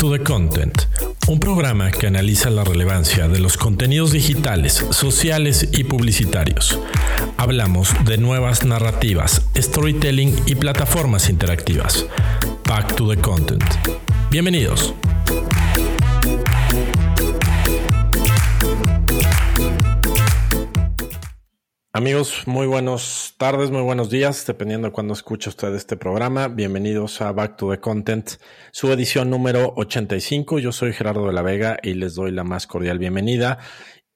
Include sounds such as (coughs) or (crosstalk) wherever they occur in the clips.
to the Content, un programa que analiza la relevancia de los contenidos digitales, sociales y publicitarios. Hablamos de nuevas narrativas, storytelling y plataformas interactivas. Back to the Content. Bienvenidos. Amigos, muy buenas tardes, muy buenos días, dependiendo de cuándo escucha usted este programa. Bienvenidos a Back to the Content, su edición número 85. Yo soy Gerardo de la Vega y les doy la más cordial bienvenida.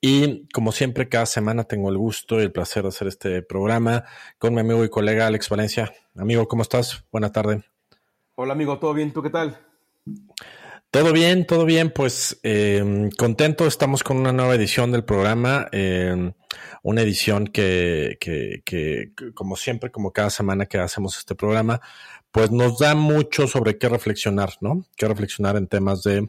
Y como siempre, cada semana tengo el gusto y el placer de hacer este programa con mi amigo y colega Alex Valencia. Amigo, ¿cómo estás? Buena tarde. Hola amigo, ¿todo bien? ¿Tú qué tal? Todo bien, todo bien, pues eh, contento, estamos con una nueva edición del programa, eh, una edición que, que, que, como siempre, como cada semana que hacemos este programa, pues nos da mucho sobre qué reflexionar, ¿no? Qué reflexionar en temas de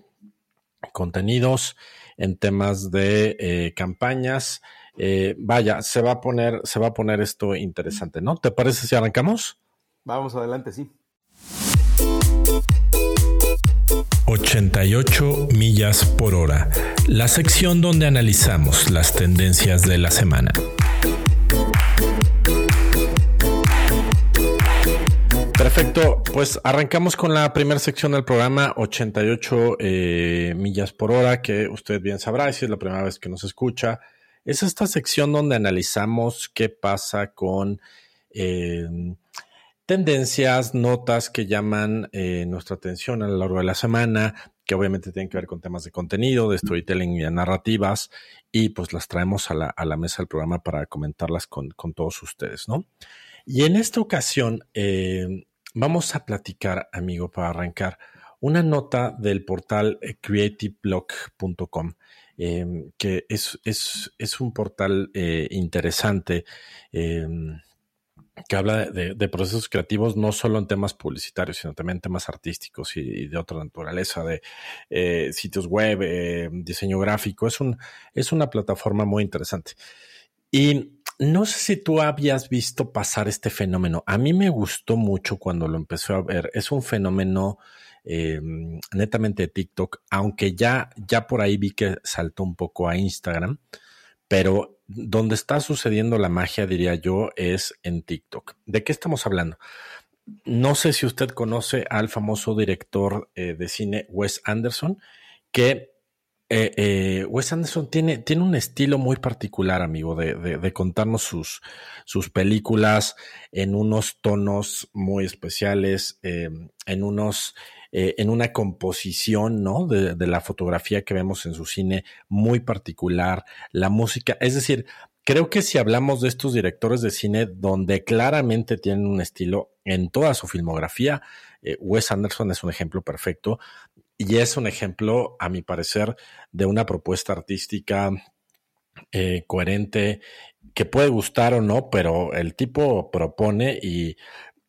contenidos, en temas de eh, campañas. Eh, vaya, se va a poner, se va a poner esto interesante, ¿no? ¿Te parece si arrancamos? Vamos adelante, sí. 88 millas por hora, la sección donde analizamos las tendencias de la semana. Perfecto, pues arrancamos con la primera sección del programa, 88 eh, millas por hora, que usted bien sabrá, si es la primera vez que nos escucha, es esta sección donde analizamos qué pasa con... Eh, tendencias, notas que llaman eh, nuestra atención a lo largo de la semana, que obviamente tienen que ver con temas de contenido, de storytelling y de narrativas, y pues las traemos a la, mesa del programa para comentarlas con, todos ustedes, ¿no? Y en esta ocasión eh, vamos a platicar, amigo, para arrancar, una nota del portal eh, creativeblog.com. Que es, un portal interesante que habla de, procesos creativos no solo en temas publicitarios, sino también en temas artísticos y, y de otra naturaleza, de eh, sitios web, eh, diseño gráfico. Es, un, es una plataforma muy interesante. Y no sé si tú habías visto pasar este fenómeno. A mí me gustó mucho cuando lo empecé a ver. Es un fenómeno eh, netamente de TikTok, aunque ya, ya por ahí vi que saltó un poco a Instagram, pero donde está sucediendo la magia, diría yo, es en TikTok. ¿De qué estamos hablando? No sé si usted conoce al famoso director eh, de cine Wes Anderson, que eh, eh, Wes Anderson tiene, tiene, un estilo muy particular, amigo, de, de, contarnos sus, sus películas en unos tonos muy especiales, en unos eh, en una composición, ¿no? De, de, la fotografía que vemos en su cine muy particular, la música, es decir, creo que si hablamos de estos directores de cine donde claramente tienen un estilo en toda su filmografía, eh, Wes Anderson es un ejemplo perfecto y es un ejemplo, a mi parecer, de una propuesta artística eh, coherente que puede gustar o no, pero el tipo propone y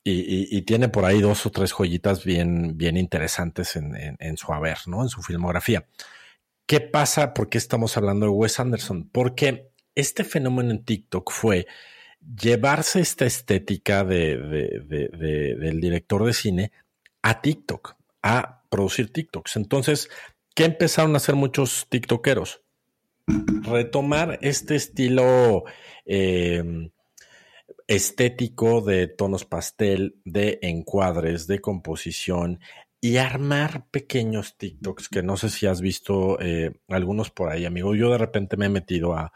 y, y, y, tiene por ahí dos o tres joyitas bien, bien interesantes en, su haber, ¿no? En su filmografía. ¿Qué pasa? ¿Por qué estamos hablando de Wes Anderson? Porque este fenómeno en TikTok fue llevarse esta estética de, de, de, del director de cine a TikTok, a producir TikToks. Entonces, ¿qué empezaron a hacer muchos TikTokeros? Retomar este estilo eh, estético de tonos pastel, de encuadres, de composición y armar pequeños TikToks que no sé si has visto eh, algunos por ahí, amigo. Yo de repente me he metido a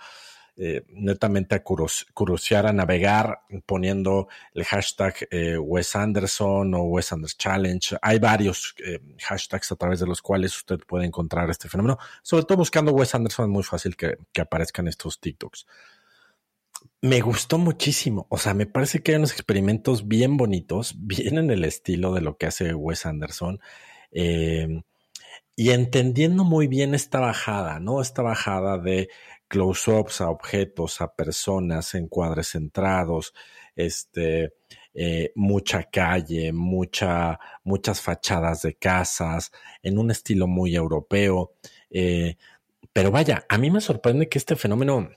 eh, netamente a curiosear, a navegar poniendo el hashtag eh, Wes Anderson o Wes Anderson Challenge. Hay varios eh, hashtags a través de los cuales usted puede encontrar este fenómeno. Sobre todo buscando Wes Anderson es muy fácil que aparezcan estos TikToks me gustó muchísimo. O sea, me parece que hay unos experimentos bien bonitos, (laughs) bien en el estilo de lo que hace Wes Anderson. Eh, y entendiendo muy bien esta bajada, ¿no? Esta bajada de close-ups a objetos, a personas, encuadres centrados, este, eh, mucha calle, mucha, muchas fachadas de casas, en un estilo muy europeo. Eh, pero vaya, a mí me sorprende que este fenómeno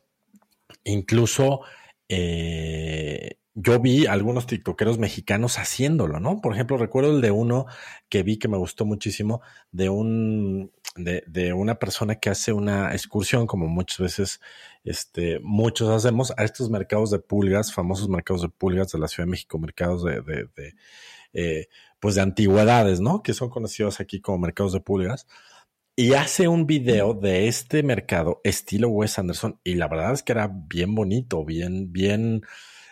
incluso eh, yo vi algunos tiktokeros mexicanos haciéndolo, ¿no? Por ejemplo, recuerdo el de uno que vi que me gustó muchísimo, de un, de, una persona que hace una excursión, como muchas veces, este, muchos hacemos, a estos mercados de pulgas, famosos mercados de pulgas de la Ciudad de México, mercados de eh, pues de antigüedades, ¿no? Que son conocidos aquí como mercados de pulgas y hace un video de este mercado estilo Wes Anderson y la verdad es que era bien bonito, bien, bien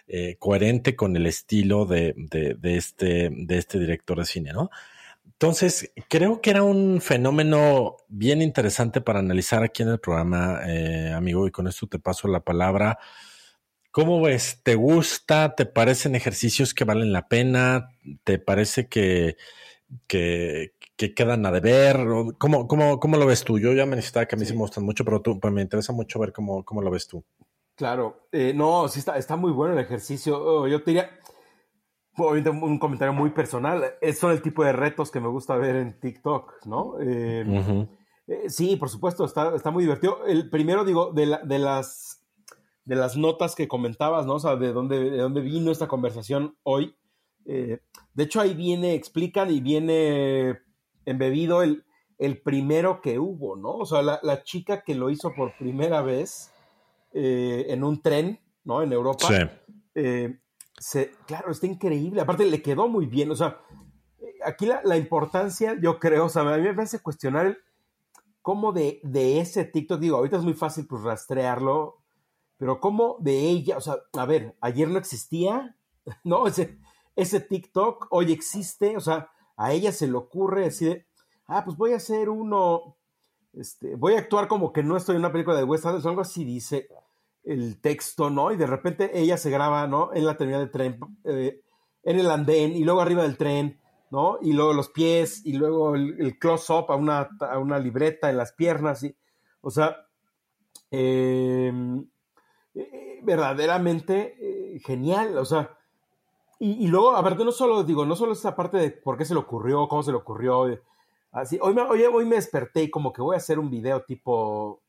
eh, coherente con el estilo de, de, este, de este director de cine, ¿no? Entonces, creo que era un fenómeno bien interesante para analizar aquí en el programa, eh, amigo, y con esto te paso la palabra. ¿Cómo ves? ¿Te gusta? ¿Te parecen ejercicios que valen la pena? ¿Te parece que, que, que quedan a deber? ¿Cómo, cómo, cómo lo ves tú? Yo ya me necesitaba que a mí sí me gustan mucho, pero tú, pues me interesa mucho ver cómo, cómo lo ves tú. Claro, eh, no, sí está, está muy bueno el ejercicio. Oh, yo te diría, obviamente un comentario muy personal, es son el tipo de retos que me gusta ver en TikTok, ¿no? Eh, uh -huh. eh, sí, por supuesto, está, está muy divertido. El primero, digo, de, la, de, las, de las notas que comentabas, ¿no? O sea, de dónde, de dónde vino esta conversación hoy. Eh, de hecho, ahí viene, explican y viene embebido el, el primero que hubo, ¿no? O sea, la, la chica que lo hizo por primera vez eh, en un tren, ¿no? En Europa. Sí. Eh, se, claro, está increíble. Aparte, le quedó muy bien. O sea, aquí la, la importancia, yo creo, o sea, a mí me hace cuestionar el, cómo de, de ese TikTok, digo, ahorita es muy fácil pues rastrearlo, pero cómo de ella, o sea, a ver, ayer no existía, (laughs) ¿no? Ese, ese TikTok hoy existe, o sea, a ella se le ocurre decir, ah, pues voy a hacer uno, este, voy a actuar como que no estoy en una película de West Anderson, algo así dice el texto, ¿no? Y de repente ella se graba, ¿no? En la terminal de tren, eh, en el andén, y luego arriba del tren, ¿no? Y luego los pies, y luego el, close-up a una, a una libreta en las piernas, y, o sea, eh, eh, verdaderamente genial, o sea, y, y, luego, aparte, no solo, digo, no solo esa parte de por qué se le ocurrió, cómo se le ocurrió, así, hoy me, hoy, hoy me desperté y como que voy a hacer un video tipo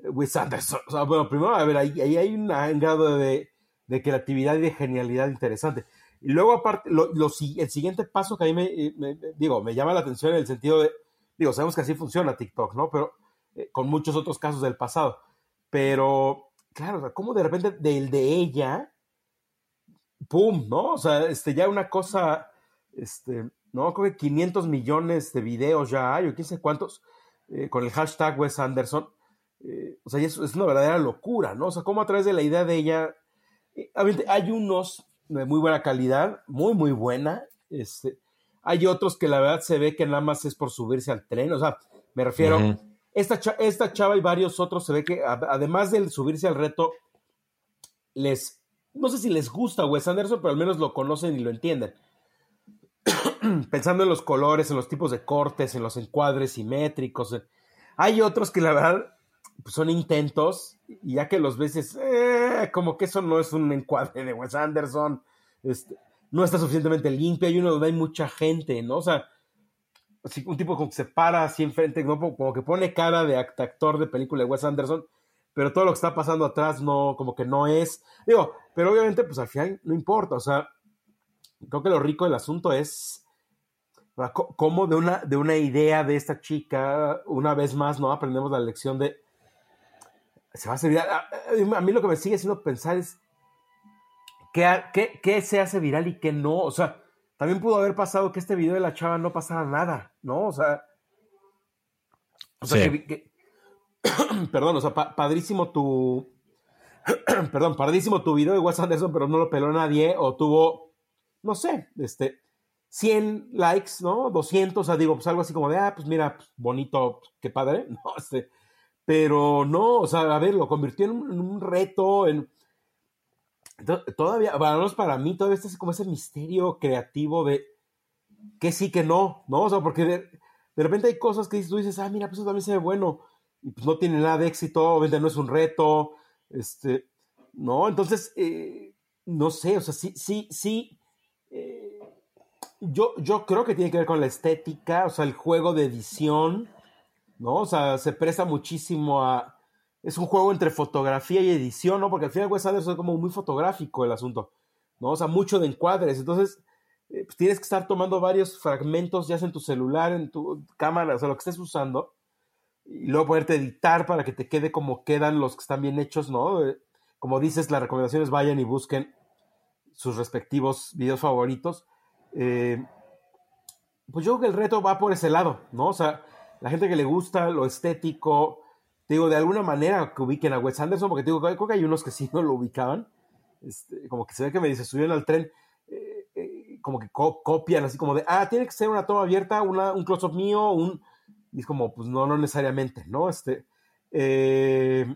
Wes Anderson, o sea, bueno, primero, a ver, ahí, ahí hay un grado de, de, creatividad y de genialidad interesante. Y luego, aparte, lo, lo, el siguiente paso que a mí me, me, digo, me llama la atención en el sentido de, digo, sabemos que así funciona TikTok, ¿no? Pero eh, con muchos otros casos del pasado. Pero, claro, como de repente del de ella, ¡pum! ¿No? O sea, este, ya una cosa, este, no, creo que 500 millones de videos ya hay, o quién sé cuántos, eh, con el hashtag Wes Anderson. Eh, o sea, es, es, una verdadera locura, ¿no? O sea, como a través de la idea de ella, eh, hay unos de muy buena calidad, muy, muy buena, este, hay otros que la verdad se ve que nada más es por subirse al tren, o sea, me refiero, uh -huh. esta, esta chava y varios otros se ve que además de subirse al reto, les, no sé si les gusta Wes Anderson, pero al menos lo conocen y lo entienden. (coughs) Pensando en los colores, en los tipos de cortes, en los encuadres simétricos. Hay otros que la verdad pues son intentos, y ya que los ves, eh, como que eso no es un encuadre de Wes Anderson, este, no está suficientemente limpio, hay uno donde hay mucha gente, ¿no? O sea, un tipo como que se para así enfrente, como que pone cara de actor de película de Wes Anderson, pero todo lo que está pasando atrás no, como que no es. Digo, pero obviamente, pues al final no importa, o sea, creo que lo rico del asunto es cómo de una, de una idea de esta chica, una vez más, ¿no? Aprendemos la lección de se va a hacer viral. A, mí lo que me sigue haciendo pensar es ¿qué, qué, qué se hace viral y qué no. O sea, también pudo haber pasado que este video de la chava no pasara nada, ¿no? O sea, o sea sí. que, que (coughs) perdón, o sea, pa padrísimo tu (coughs) perdón, padrísimo tu video de Wes Anderson, pero no lo peló nadie o tuvo, no sé, este, 100 likes, ¿no? 200, o sea, digo, pues algo así como de, ah, pues mira, pues, bonito, qué padre, (laughs) ¿no? Este, pero no, o sea, a ver, lo convirtió en un, reto, en... Todavía, para, para mí, todavía está como ese misterio creativo de que sí, que no, ¿no? O sea, porque de, de repente hay cosas que tú dices, ah, mira, pues eso también se ve bueno, y pues no tiene nada de éxito, obviamente no es un reto, este, ¿no? Entonces, eh, no sé, o sea, sí, sí, sí, eh, yo, yo creo que tiene que ver con la estética, o sea, el juego de edición, ¿no? O sea, se presta muchísimo a... Es un juego entre fotografía y edición, ¿no? Porque al final Wes Anderson es como muy fotográfico el asunto, ¿no? O sea, mucho de encuadres. Entonces, eh, pues tienes que estar tomando varios fragmentos, ya sea en tu celular, en tu cámara, o sea, lo que estés usando, y luego poderte editar para que te quede como quedan los que están bien hechos, ¿no? Eh, como dices, las recomendaciones vayan y busquen sus respectivos videos favoritos. Eh, pues yo creo que el reto va por ese lado, ¿no? O sea, la gente que le gusta lo estético, te digo, de alguna manera que ubiquen a Wes Anderson, porque te digo, creo que hay unos que sí no lo ubicaban, este, como que se ve que me dice, subieron al tren, eh, como que copian, así como de, ah, tiene que ser una toma abierta, un close-up mío, un... Y es como, pues no, no necesariamente, ¿no? Este, eh,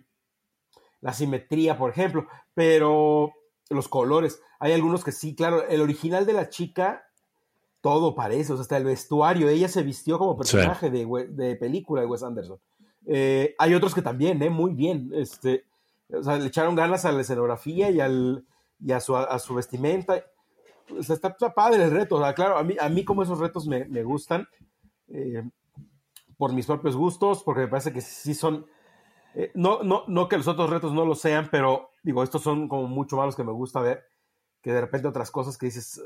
la simetría, por ejemplo, pero los colores, hay algunos que sí, claro, el original de la chica todo parece, o sea, hasta el vestuario, ella se vistió como personaje de, de, película de Wes Anderson. Eh, hay otros que también, ¿eh? Muy bien, este, o sea, le echaron ganas a la escenografía y, al, y a, su, a su vestimenta. O sea, está, padre el reto, o sea, claro, a mí, a mí como esos retos me, me gustan, eh, por mis propios gustos, porque me parece que sí son, eh, no, no, no que los otros retos no lo sean, pero digo, estos son como mucho más los que me gusta ver, que de repente otras cosas que dices,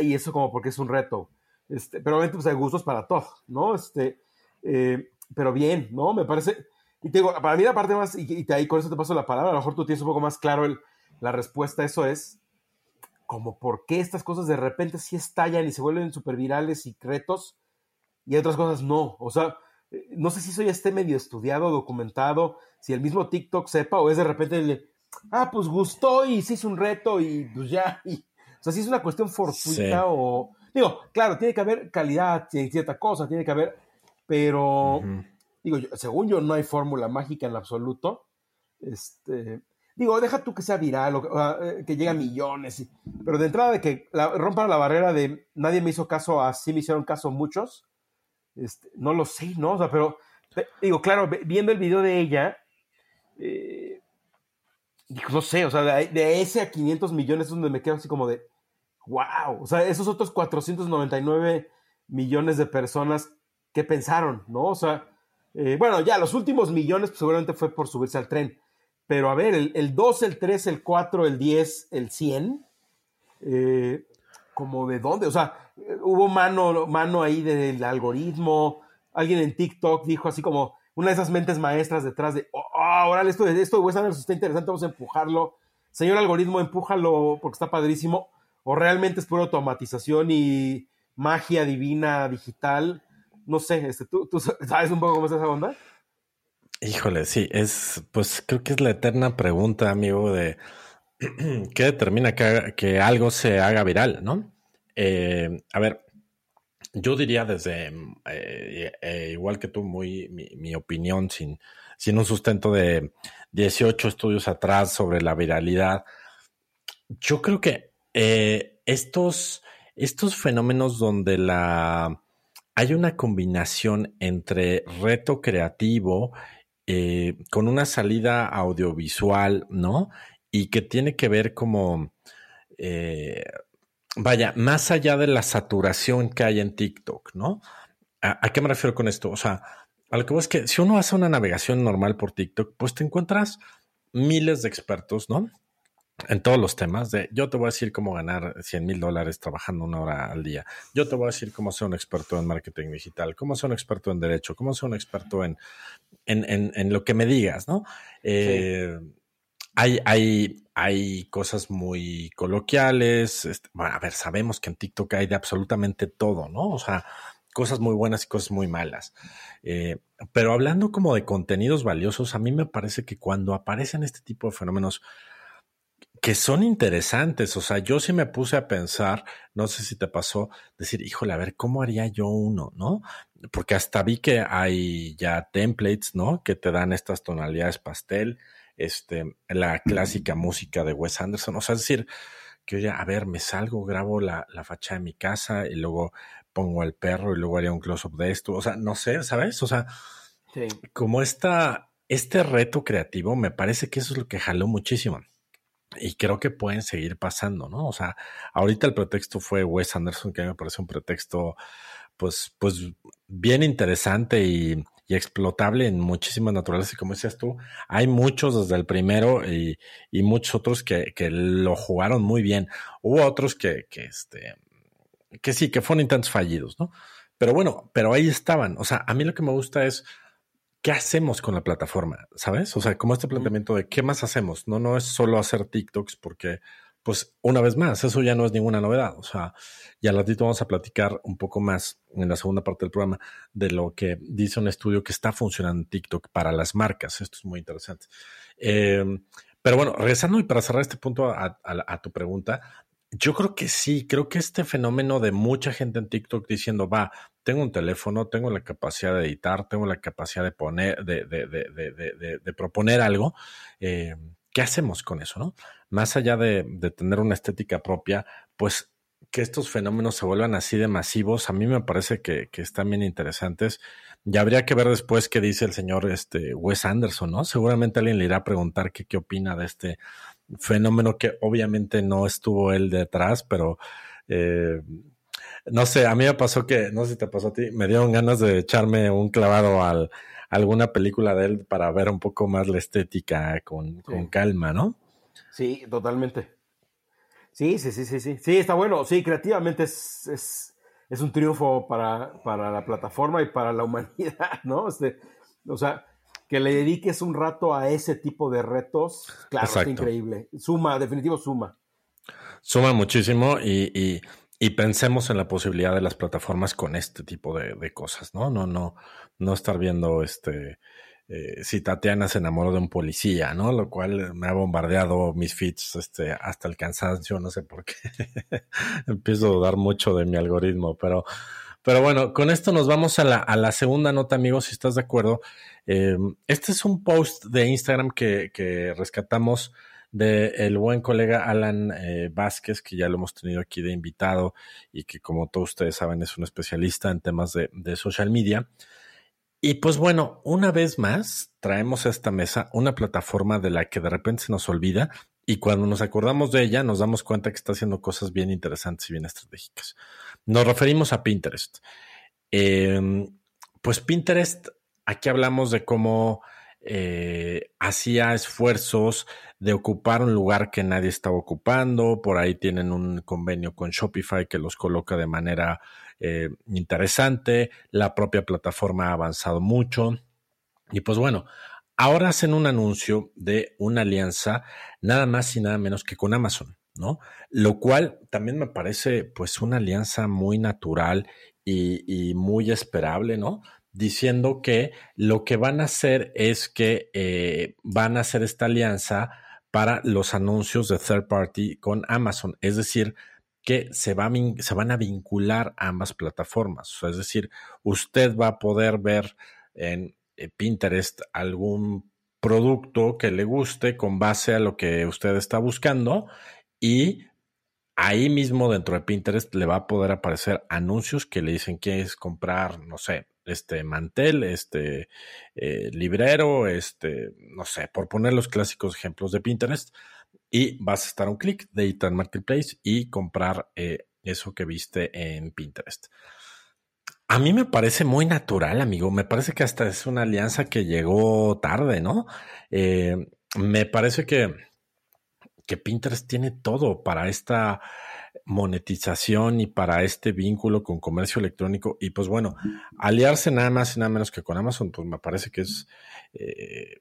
y eso como porque es un reto. Este, pero obviamente pues hay gustos para todo, ¿no? Este, eh, pero bien, ¿no? Me parece, y te digo, para mí la parte más, y, ahí con eso te paso la palabra, a lo mejor tú tienes un poco más claro el, la respuesta a eso es como por qué estas cosas de repente sí estallan y se vuelven súper virales y retos y otras cosas no. O sea, eh, no sé si eso ya esté medio estudiado, documentado, si el mismo TikTok sepa o es de repente, ah, pues gustó y se hizo un reto y pues ya, (laughs) y, o sea, si es una cuestión fortuita o... Digo, claro, tiene que haber calidad en cierta cosa, tiene que haber... Pero, digo, según yo, no hay fórmula mágica en absoluto. Este, digo, deja tú que sea viral, o, eh, que llegue a millones, pero de entrada de que la, rompan la barrera de nadie me hizo caso, así me hicieron caso muchos, este, no lo sé, ¿no? O sea, pero, digo, claro, viendo el video de ella, eh, no sé, o sea, de, de, ese a 500 millones es donde me quedo así como de, wow, o sea, esos otros 499 millones de personas, ¿qué pensaron? ¿No? O sea, eh, bueno, ya los últimos millones pues, seguramente fue por subirse al tren, pero a ver, el, el 2, el 3, el 4, el 10, el 100, eh, como de dónde, o sea, hubo mano, mano ahí del algoritmo, alguien en TikTok dijo así como una de esas mentes maestras detrás de, oh, ahora esto, esto de Wes Anderson está interesante, vamos a empujarlo. Señor algoritmo, empújalo porque está padrísimo o realmente es pura automatización y magia divina digital. No sé, este, ¿tú, (laughs) sabes un poco cómo es esa onda? Híjole, sí, es, pues creo que es la eterna pregunta, amigo, de (clears throat) qué determina que, algo se haga viral, ¿no? Eh, a ver, yo diría desde, eh, eh, igual que tú, muy mi, opinión sin, sin un sustento de 18 estudios atrás sobre la viralidad. Yo creo que estos, estos fenómenos donde la hay una combinación entre reto creativo con una salida audiovisual, ¿no? Y que tiene que ver como, eh, vaya, más allá de la saturación que hay en TikTok, ¿no? ¿A, qué me refiero con esto? O sea, a lo que es que si uno hace una navegación normal por TikTok, pues te encuentras miles de expertos, ¿no? en todos los temas de yo te voy a decir cómo ganar 100 mil dólares trabajando una hora al día. Yo te voy a decir cómo ser un experto en marketing digital, cómo ser un experto en derecho, cómo ser un experto en, en, en, lo que me digas, ¿no? Eh, hay, hay, hay cosas muy coloquiales. Este, bueno, a ver, sabemos que en TikTok hay de absolutamente todo, ¿no? O sea, cosas muy buenas y cosas muy malas. Eh, pero hablando como de contenidos valiosos, a mí me parece que cuando aparecen este tipo de fenómenos, que son interesantes. O sea, yo sí me puse a pensar, no sé si te pasó, decir, híjole, a ver, ¿cómo haría yo uno? ¿No? Porque hasta vi que hay ya templates, ¿no? Que te dan estas tonalidades pastel, este, la clásica música de Wes Anderson. O sea, es decir, que oye, a ver, me salgo, grabo la, la fachada de mi casa y luego pongo al perro y luego haría un close-up de esto. O sea, no sé, ¿sabes? O sea, como esta, este reto creativo, me parece que eso es lo que jaló muchísimo y creo que pueden seguir pasando, ¿no? O sea, ahorita el pretexto fue Wes Anderson, que me parece un pretexto, pues, pues bien interesante y, y explotable en muchísimas naturalezas. Y como decías tú, hay muchos desde el primero y, y muchos otros que, que, lo jugaron muy bien. Hubo otros que, que, este, que sí, que fueron intentos fallidos, ¿no? Pero bueno, pero ahí estaban. O sea, a mí lo que me gusta es ¿qué hacemos con la plataforma? ¿Sabes? O sea, como este planteamiento de qué más hacemos. No, no es solo hacer TikToks porque, pues, una vez más, eso ya no es ninguna novedad. O sea, y al ratito vamos a platicar un poco más en la segunda parte del programa de lo que dice un estudio que está funcionando en TikTok para las marcas. Esto es muy interesante. Em, pero bueno, regresando y para cerrar este punto a tu pregunta, yo creo que sí, creo que este fenómeno de mucha gente en TikTok diciendo, va, tengo un teléfono, tengo la capacidad de editar, tengo la capacidad de poner, de, de, de, de proponer algo, eh, ¿qué hacemos con eso, no? Más allá de, tener una estética propia, pues que estos fenómenos se vuelvan así de masivos, a mí me parece que, que están bien interesantes. Ya habría que ver después qué dice el señor este, Wes Anderson, ¿no? Seguramente alguien le irá a preguntar qué, qué opina de este, fenómeno que obviamente no estuvo él detrás, pero eh, no sé, a mí me pasó que, no sé si te pasó a ti, me dieron ganas de echarme un clavado al, a alguna película de él para ver un poco más la estética con, calma, ¿no? Sí, totalmente. Sí, sí, sí, sí, sí. Sí, está bueno. Sí, creativamente es, es, es un triunfo para, para, la plataforma y para la (laughs) humanidad, ¿no? Este, o sea, que le dediques un rato a ese tipo de retos, claro, es increíble. Suma, definitivo suma. Suma muchísimo y, pensemos en la posibilidad de las plataformas con este tipo de, cosas, ¿no? No, no, no estar viendo este. Eh, si Tatiana se enamoró de un policía, ¿no? Lo cual me ha bombardeado mis feeds este, hasta el cansancio, no sé por qué. (laughs) Empiezo a dudar mucho de mi algoritmo, pero, pero bueno, con esto nos vamos a la, a la segunda nota, amigos, si estás de acuerdo. Eh, este es un post de Instagram que, rescatamos del el buen colega Alan eh, Vázquez, que ya lo hemos tenido aquí de invitado y que como todos ustedes saben es un especialista en temas de, de social media. Y pues bueno, una vez más traemos a esta mesa una plataforma de la que de repente se nos olvida y cuando nos acordamos de ella nos damos cuenta que está haciendo cosas bien interesantes y bien estratégicas. Nos referimos a Pinterest. Eh, pues Pinterest Aquí hablamos de cómo eh, hacía esfuerzos de ocupar un lugar que nadie estaba ocupando. Por ahí tienen un convenio con Shopify que los coloca de manera eh, interesante. La propia plataforma ha avanzado mucho. Y pues bueno, ahora hacen un anuncio de una alianza nada más y nada menos que con Amazon, ¿no? Lo cual también me parece pues una alianza muy natural y, muy esperable, ¿no? diciendo que lo que van a hacer es que eh, van a hacer esta alianza para los anuncios de third party con Amazon, es decir, que se, va, se van a vincular ambas plataformas, es decir, usted va a poder ver en eh, Pinterest algún producto que le guste con base a lo que usted está buscando y ahí mismo dentro de Pinterest le va a poder aparecer anuncios que le dicen que es comprar, no sé, este mantel, este eh, librero, este, no sé, por poner los clásicos ejemplos de Pinterest, y vas a estar un clic de Itan Marketplace y comprar eh, eso que viste en Pinterest. A mí me parece muy natural, amigo. Me parece que hasta es una alianza que llegó tarde, ¿no? Eh, me parece que, que Pinterest tiene todo para esta monetización y para este vínculo con comercio electrónico. Y pues bueno, aliarse nada más y nada menos que con Amazon, pues me parece que es, eh,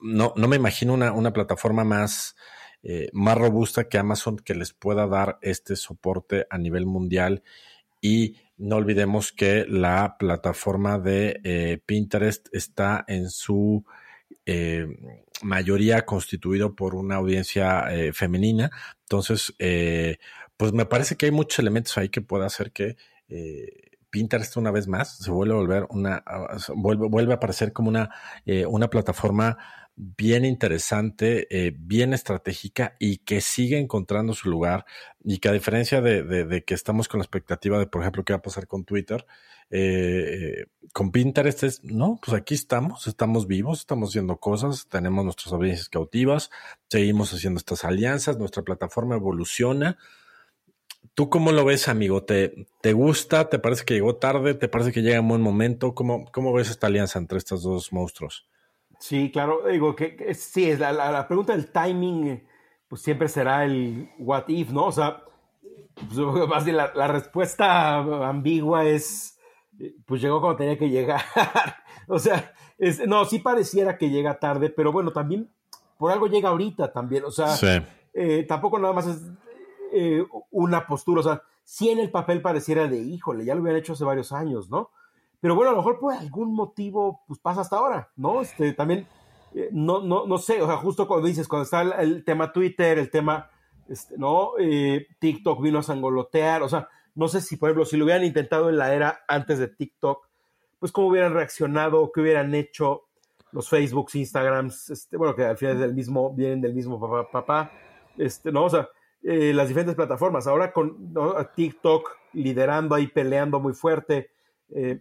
no, no me imagino una, una plataforma más, eh, más robusta que Amazon que les pueda dar este soporte a nivel mundial. Y no olvidemos que la plataforma de eh, Pinterest está en su mayoría constituido por una audiencia femenina. Entonces, pues me parece que hay muchos elementos ahí que puede hacer que eh, Pinterest una vez más se vuelve a volver una, vuelve, vuelve a aparecer como una, eh, una plataforma bien interesante, eh, bien estratégica y que sigue encontrando su lugar y que a diferencia de, que estamos con la expectativa de, por ejemplo, qué va a pasar con Twitter, con Pinterest es, no, pues aquí estamos, estamos vivos, estamos haciendo cosas, tenemos nuestras audiencias cautivas, seguimos haciendo estas alianzas, nuestra plataforma evoluciona ¿Tú cómo lo ves, amigo? ¿Te, ¿Te gusta? ¿Te parece que llegó tarde? ¿Te parece que llega en buen momento? ¿Cómo, cómo ves esta alianza entre estos dos monstruos? Sí, claro, digo que, sí, es la, la, pregunta del timing, pues siempre será el what if, ¿no? O sea, pues, (laughs) más bien la, la, respuesta ambigua es, pues llegó cuando tenía que llegar. (laughs) o sea, es, no, sí pareciera que llega tarde, pero bueno, también por algo llega ahorita también, o sea, eh, tampoco nada más es eh, una postura, o sea, si en el papel pareciera de, híjole, ya lo hubieran hecho hace varios años, ¿no? Pero bueno, a lo mejor por algún motivo, pues pasa hasta ahora, ¿no? Este, también, eh, no, no, no sé, o sea, justo cuando dices, cuando está el, tema Twitter, el tema, este, ¿no? Eh, TikTok vino a sangolotear, o sea, no sé si, por ejemplo, si lo hubieran intentado en la era antes de TikTok, pues cómo hubieran reaccionado, qué hubieran hecho los Facebooks, Instagrams, este, bueno, que al final del mismo, vienen del mismo papá, papá, este, ¿no? O sea, eh, las diferentes plataformas. Ahora con TikTok liderando ahí, peleando muy fuerte. Eh,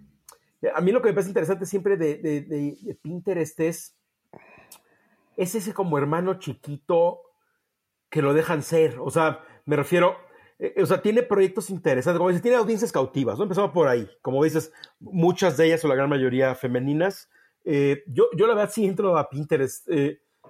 a mí lo que me parece interesante siempre de, Pinterest es, es ese como hermano chiquito que lo dejan ser. O sea, me refiero, eh, o sea, tiene proyectos interesantes, como dices, tiene audiencias cautivas, ¿no? Empezamos por ahí, como dices, muchas de ellas o la gran mayoría femeninas. yo, yo la verdad sí entro a Pinterest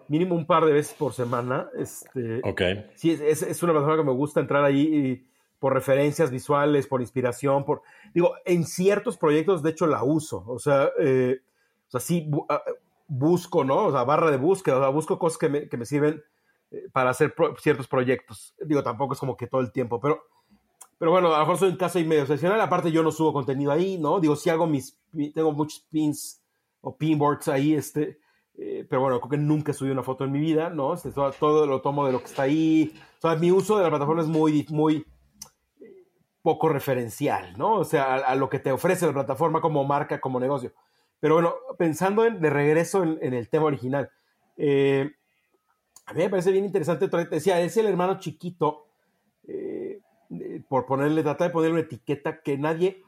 mínimo un par de veces por semana. Este, ok. Sí, es, es una persona que me gusta entrar ahí por referencias visuales, por inspiración, por... Digo, en ciertos proyectos, de hecho, la uso. O sea, eh, o sea sí ah, busco, ¿no? O sea, barra de búsqueda, o sea, busco cosas que me, que me sirven eh, para hacer ciertos proyectos. Digo, tampoco es como que todo el tiempo, pero... Pero bueno, a lo mejor soy un caso y medio excepcional. Aparte, yo no subo contenido ahí, ¿no? Digo, si hago mis... Tengo muchos pins o pinboards ahí, este eh, pero bueno, creo que nunca subí una foto en mi vida, ¿no? Este, todo, lo tomo de lo que está ahí. O sea, mi uso de la plataforma es muy, muy poco referencial, ¿no? O sea, a, lo que te ofrece la plataforma como marca, como negocio. Pero bueno, pensando en, de regreso en, el tema original, eh, a mí me parece bien interesante. Te decía, es el hermano chiquito, por ponerle, tratar de ponerle una etiqueta que nadie.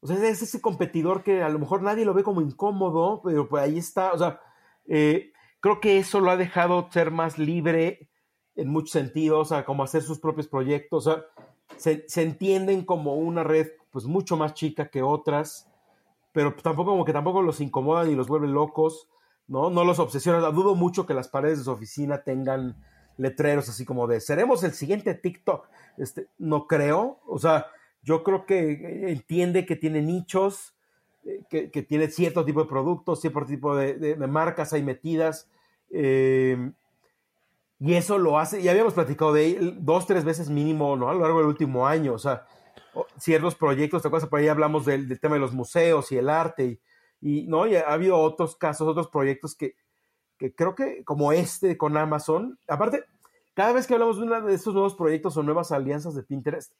O sea, es ese competidor que a lo mejor nadie lo ve como incómodo, pero pues ahí está. O sea, eh, creo que eso lo ha dejado ser más libre en muchos sentidos, a como hacer sus propios proyectos. Se, entienden como una red pues mucho más chica que otras, pero tampoco como que tampoco los incomodan y los vuelven locos, ¿no? No los obsesiona. Dudo mucho que las paredes de su oficina tengan letreros así como de seremos el siguiente TikTok. Este, no creo. O sea, yo creo que entiende que tiene nichos, que, tiene cierto tipo de productos, cierto tipo de, marcas ahí metidas. Eh, y eso lo hace, ya habíamos platicado de él dos, tres veces mínimo, ¿no? A lo largo del último año, o sea, ciertos proyectos, te acuerdas, por ahí hablamos del, tema de los museos y el arte, y, ¿no? Y ha habido otros casos, otros proyectos que, que creo que, como este con Amazon, aparte, cada vez que hablamos de uno de estos nuevos proyectos o nuevas alianzas de Pinterest,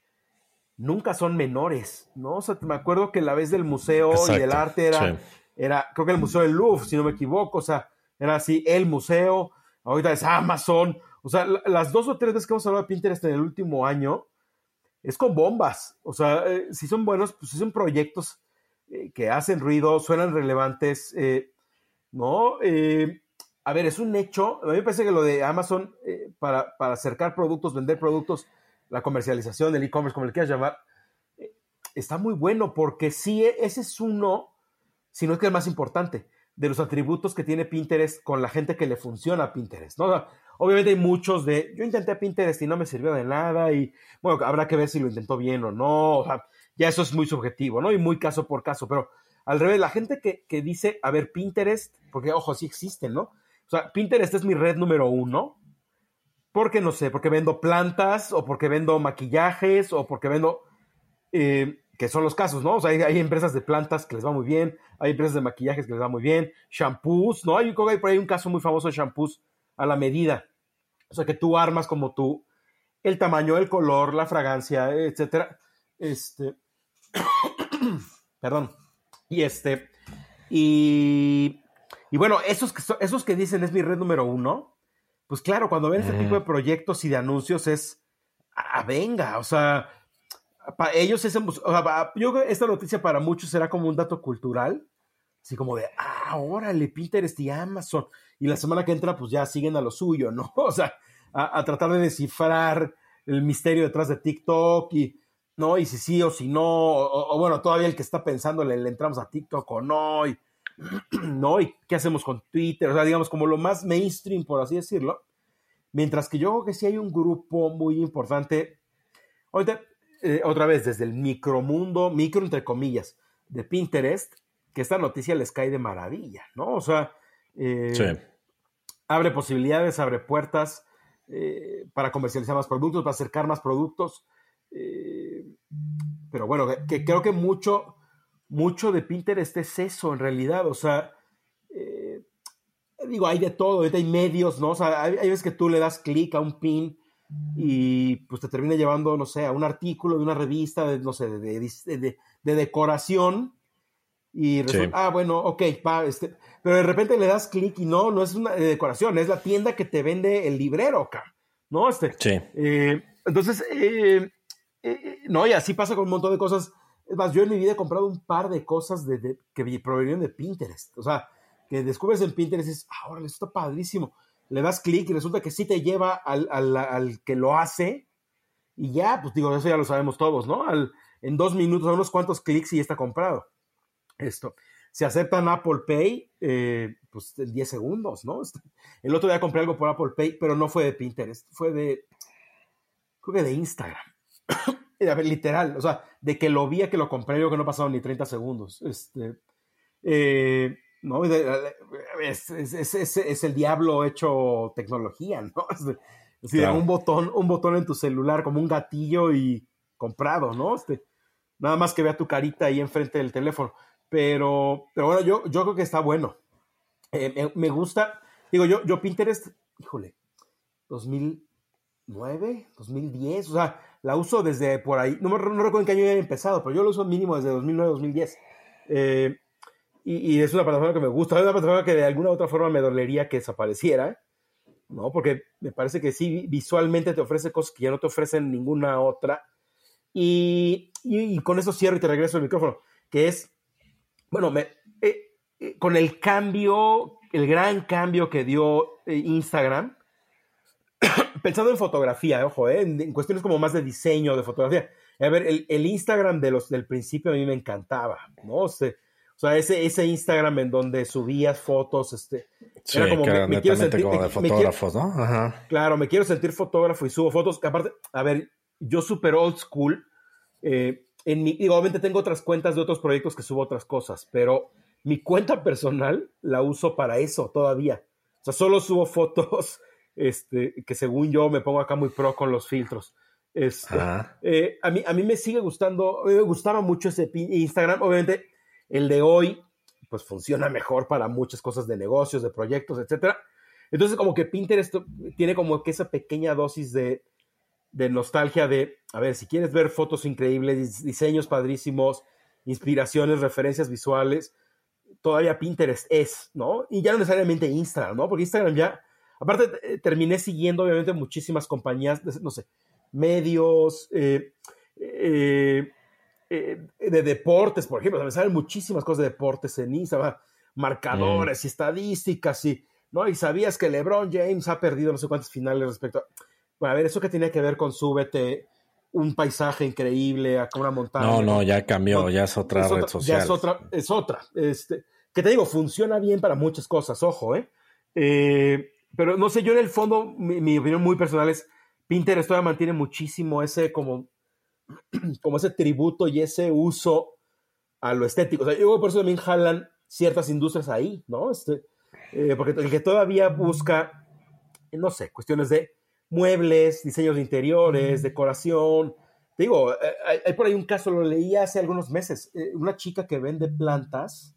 nunca son menores, ¿no? O sea, me acuerdo que la vez del museo y del arte era, era, creo que el Museo del Louvre, si no me equivoco, o sea, era así, el museo, ahorita es Amazon, o sea, las dos o tres veces que hemos hablado de Pinterest en el último año, es con bombas, o sea, eh, si son buenos, pues si son proyectos eh, que hacen ruido, suenan relevantes, eh, ¿no? a ver, es un hecho, a mí me parece que lo de Amazon para, para acercar productos, vender productos, la comercialización, del e-commerce, como le quieras llamar, está muy bueno porque sí, ese es uno, si no es que el más importante, de los atributos que tiene Pinterest con la gente que le funciona a Pinterest, ¿no? obviamente hay muchos de, yo intenté Pinterest y no me sirvió de nada y, bueno, habrá que ver si lo intentó bien o no, o sea, ya eso es muy subjetivo, ¿no? Y muy caso por caso, pero al revés, la gente que, que dice, a ver, Pinterest, porque, ojo, sí existen, ¿no? O sea, Pinterest es mi red número uno, porque no sé, porque vendo plantas o porque vendo maquillajes o porque vendo, eh, que son los casos, ¿no? O sea, hay, empresas de plantas que les va muy bien, hay empresas de maquillajes que les va muy bien, shampoos, ¿no? Hay, hay por ahí un caso muy famoso de shampoos a la medida. O sea, que tú armas como tú el tamaño, el color, la fragancia, etcétera. Este, (coughs) perdón. Y este, y, y bueno, esos que, esos que dicen es mi red número uno, pues claro, cuando ven este tipo de proyectos y de anuncios es, ah, venga, o sea, para ellos es, o sea, yo creo que esta noticia para muchos será como un dato cultural, así como de, ah, órale, Pinterest y Amazon, y la semana que entra pues ya siguen a lo suyo, ¿no? (laughs) O sea, a, tratar de descifrar el misterio detrás de TikTok y, ¿no? Y si sí o si no, o, bueno, todavía el que está pensando le, entramos a TikTok o no, y, (clears throat) ¿no? ¿Y qué hacemos con Twitter? O sea, digamos, como lo más mainstream, por así decirlo. Mientras que yo creo que sí hay un grupo muy importante, ahorita, eh, otra vez, desde el micromundo, micro entre comillas, de Pinterest, que esta noticia les cae de maravilla, ¿no? O sea, eh, abre posibilidades, abre puertas eh, para comercializar más productos, para acercar más productos. pero bueno, que, creo que mucho, mucho de Pinterest es eso en realidad, o sea, digo, hay de todo, hay medios, ¿no? O sea, hay, veces que tú le das clic a un pin y pues te termina llevando, no sé, a un artículo de una revista, de, no sé, de, decoración y resulta, ah, bueno, ok, pa, este, pero de repente le das clic y no, no es una decoración, es la tienda que te vende el librero, acá, ¿no? Este, sí. Eh, entonces, eh, eh, no, y así pasa con un montón de cosas. Es más, yo en mi vida he comprado un par de cosas de, que provenían de Pinterest. O sea, que descubres en Pinterest y dices, ah, esto está padrísimo. Le das clic y resulta que sí te lleva al, al, al, que lo hace. Y ya, pues digo, eso ya lo sabemos todos, ¿no? Al, en dos minutos, a unos cuantos clics y ya está comprado. Esto. Se aceptan Apple Pay, eh, pues en 10 segundos, ¿no? Este, el otro día compré algo por Apple Pay, pero no fue de Pinterest, fue de, creo que de Instagram. (coughs) literal, o sea, de que lo vi a que lo compré, yo que no pasaron ni 30 segundos. Este, eh, ¿no? Es, es, el diablo hecho tecnología, ¿no? (laughs) Es decir, un botón, un botón en tu celular como un gatillo y comprado, ¿no? Este, nada más que vea tu carita ahí enfrente del teléfono. Pero, pero bueno, yo, yo creo que está bueno. Eh, me, gusta, digo, yo, yo Pinterest, híjole, 2009, 2010, o sea, la uso desde por ahí, no, no recuerdo en qué año había empezado, pero yo lo uso mínimo desde 2009, 2010. Eh, y, es una plataforma que me gusta, es una plataforma que de alguna u otra forma me dolería que desapareciera, ¿no? Porque me parece que sí, visualmente te ofrece cosas que ya no te ofrecen ninguna otra. Y, y, con eso cierro y te regreso el micrófono, que es, bueno, me, eh, eh, con el cambio, el gran cambio que dio eh, Instagram, (coughs) pensando en fotografía, ojo, en, cuestiones como más de diseño de fotografía. A ver, el, el, Instagram de los, del principio a mí me encantaba, ¿no? O sea, o sea, ese, ese Instagram en donde subías fotos, este, era como, me, quiero sentir, como de fotógrafos, ¿no? Ajá. Claro, me quiero sentir fotógrafo y subo fotos. Que aparte, a ver, yo super old school. Eh, en mi, obviamente tengo otras cuentas de otros proyectos que subo otras cosas, pero mi cuenta (laughs) personal la uso para eso todavía. O sea, solo subo fotos (laughs) este, que según yo me pongo acá muy pro con los filtros. Este, eh, a, mí, a mí me sigue gustando, me gustaba mucho ese Instagram. Obviamente, el de hoy, pues funciona mejor para muchas cosas de negocios, de proyectos, etcétera. Entonces, como que Pinterest tiene como que esa pequeña dosis de, nostalgia de, a ver, si quieres ver fotos increíbles, diseños padrísimos, inspiraciones, referencias visuales, todavía Pinterest es, ¿no? Y ya no necesariamente Instagram, ¿no? Porque Instagram ya, aparte, eh, terminé siguiendo obviamente muchísimas compañías, no sé, medios, eh, eh, eh, de deportes, por ejemplo, me salen muchísimas cosas de deportes en Instagram, marcadores y estadísticas y, ¿no? Y sabías que LeBron James ha perdido no sé cuántas finales respecto a... Bueno, a ver, eso que tiene que ver con súbete un paisaje increíble, a una montaña. No, no, ya cambió, ya es otra red social. Ya es otra, es otra. Este, que te digo, funciona bien para muchas cosas, ojo, ¿eh? ¿eh? pero no sé, yo en el fondo, mi, mi opinión muy personal es, Pinterest todavía mantiene muchísimo ese como (clears throat) como ese tributo y ese uso a lo estético. O sea, yo por eso también jalan ciertas industrias ahí, ¿no? Este, eh, porque el que todavía busca, no sé, cuestiones de muebles, diseños de interiores, decoración. Te digo, eh, hay, por ahí un caso, lo leí hace algunos meses, eh, una chica que vende plantas,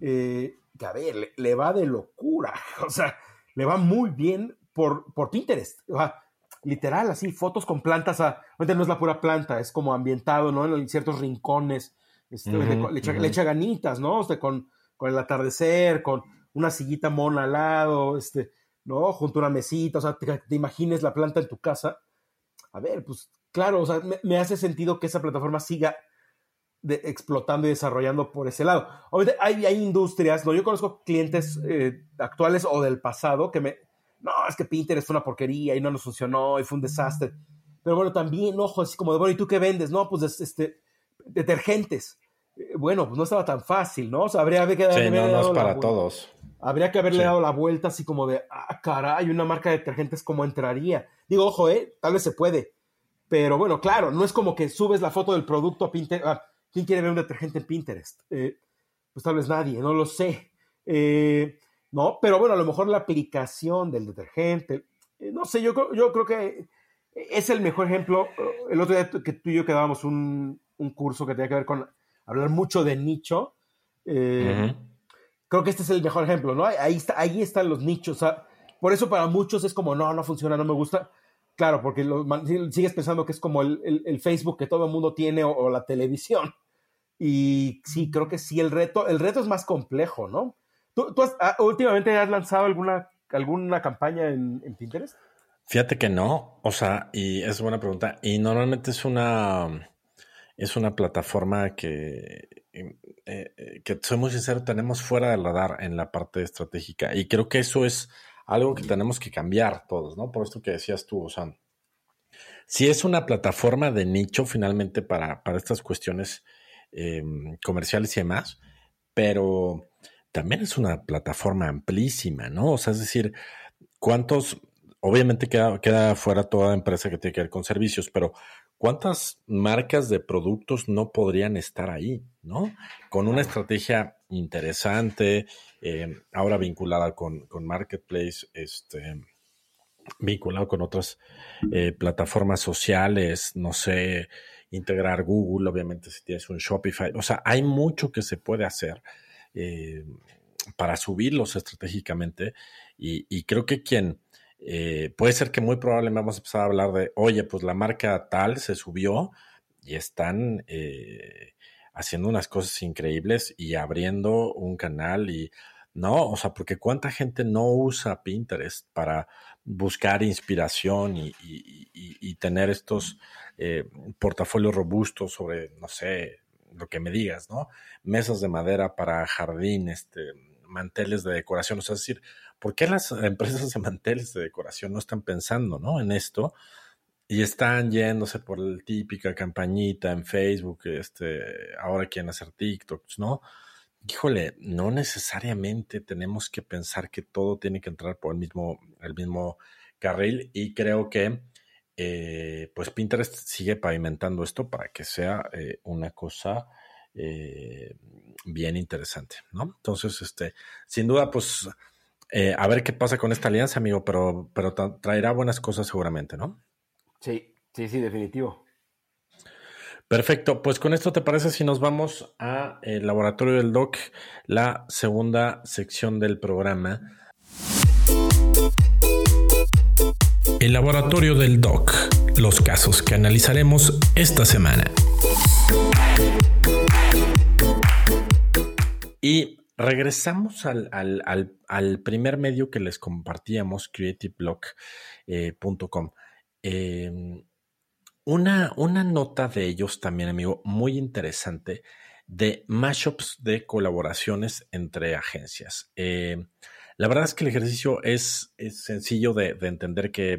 que a ver, le, va de locura, (laughs) o sea, le va muy bien por, por Pinterest. O sea, literal, así, fotos con plantas. A, no es la pura planta, es como ambientado, ¿no? En ciertos rincones. Este, le, echa, ganitas, ¿no? Con, con el atardecer, con una sillita mona al lado, este, ¿no? Junto a una mesita, o sea, te, imagines la planta en tu casa. A ver, pues claro, o sea, me, hace sentido que esa plataforma siga de, explotando y desarrollando por ese lado. Obviamente hay, hay industrias, ¿no? Yo conozco clientes eh, actuales o del pasado que me, no, es que Pinterest fue una porquería y no nos funcionó y fue un desastre. Pero bueno, también, ojo, así como de, bueno, ¿y tú qué vendes? No, pues este, detergentes. Eh, bueno, pues no estaba tan fácil, ¿no? O sea, habría que sí, no, no es para todos. Habría que haberle dado la vuelta así como de, ah, caray, una marca de detergentes, ¿cómo entraría? Digo, ojo, ¿eh? Tal vez se puede. Pero bueno, claro, no es como que subes la foto del producto a Pinterest. Ah, ¿Quién quiere ver un detergente en Pinterest? Eh, pues tal vez nadie, no lo sé. Eh, no, pero bueno, a lo mejor la aplicación del detergente, eh, no sé, yo, yo creo que es el mejor ejemplo. El otro día que tú y yo quedábamos un, un curso que tenía que ver con hablar mucho de nicho. Creo que este es el mejor ejemplo, ¿no? Ahí, está, ahí están los nichos. por eso para muchos es como, no, no funciona, no me gusta. Claro, porque sigues pensando que es como el, Facebook que todo el mundo tiene o, la televisión. Y sí, creo que sí, el reto, el reto es más complejo, ¿no? ¿Tú, ah, últimamente has lanzado alguna, alguna campaña en, Pinterest? Fíjate que no, o sea, y es buena pregunta. Y normalmente es una, es una plataforma que, eh, eh, que soy muy sincero, tenemos fuera del radar en la parte estratégica. Y creo que eso es algo que tenemos que cambiar todos, ¿no? Por esto que decías tú, o sea, si es una plataforma de nicho finalmente para, para estas cuestiones em, comerciales y demás, pero también es una plataforma amplísima, ¿no? O sea, es decir, ¿cuántos, obviamente queda, queda fuera toda empresa que tiene que ver con servicios, pero ¿cuántas marcas de productos no podrían estar ahí, ¿no? Con una estrategia interesante, eh, ahora vinculada con, Marketplace, este, vinculado con otras eh, plataformas sociales, no sé, integrar Google, obviamente si tienes un Shopify, o sea, hay mucho que se puede hacer eh, para subirlos estratégicamente y, creo que quien... puede ser que muy probablemente vamos a empezar a hablar de, oye, pues la marca tal se subió y están haciendo unas cosas increíbles y abriendo un canal y no, o sea, porque cuánta gente no usa Pinterest para buscar inspiración y, tener estos eh, portafolios robustos sobre, no sé, lo que me digas, ¿no? Mesas de madera para jardín, este, manteles de decoración, o sea, decir, ¿por qué las (laughs) empresas de manteles de decoración no están pensando, ¿no? En esto y están yéndose por la típica campañita en Facebook, este, ahora quieren hacer TikToks, ¿no? Híjole, no necesariamente tenemos que pensar que todo tiene que entrar por el mismo, el mismo carril y creo que eh, pues Pinterest sigue pavimentando esto para que sea eh, una cosa eh, bien interesante, ¿no? Entonces, este, sin duda, pues a ver qué pasa con esta alianza, amigo, pero, pero traerá buenas cosas seguramente, ¿no? Sí, sí, sí, definitivo. Perfecto, pues con esto te parece si nos vamos a el laboratorio del doc, la segunda sección del programa. El laboratorio del doc, los casos que analizaremos esta semana. Y regresamos al, al, primer medio que les compartíamos, creativeblog.com. Em, una, una, nota de ellos también, amigo, muy interesante, de mashups de colaboraciones entre agencias. Em, la verdad es que el ejercicio es, sencillo de, entender que,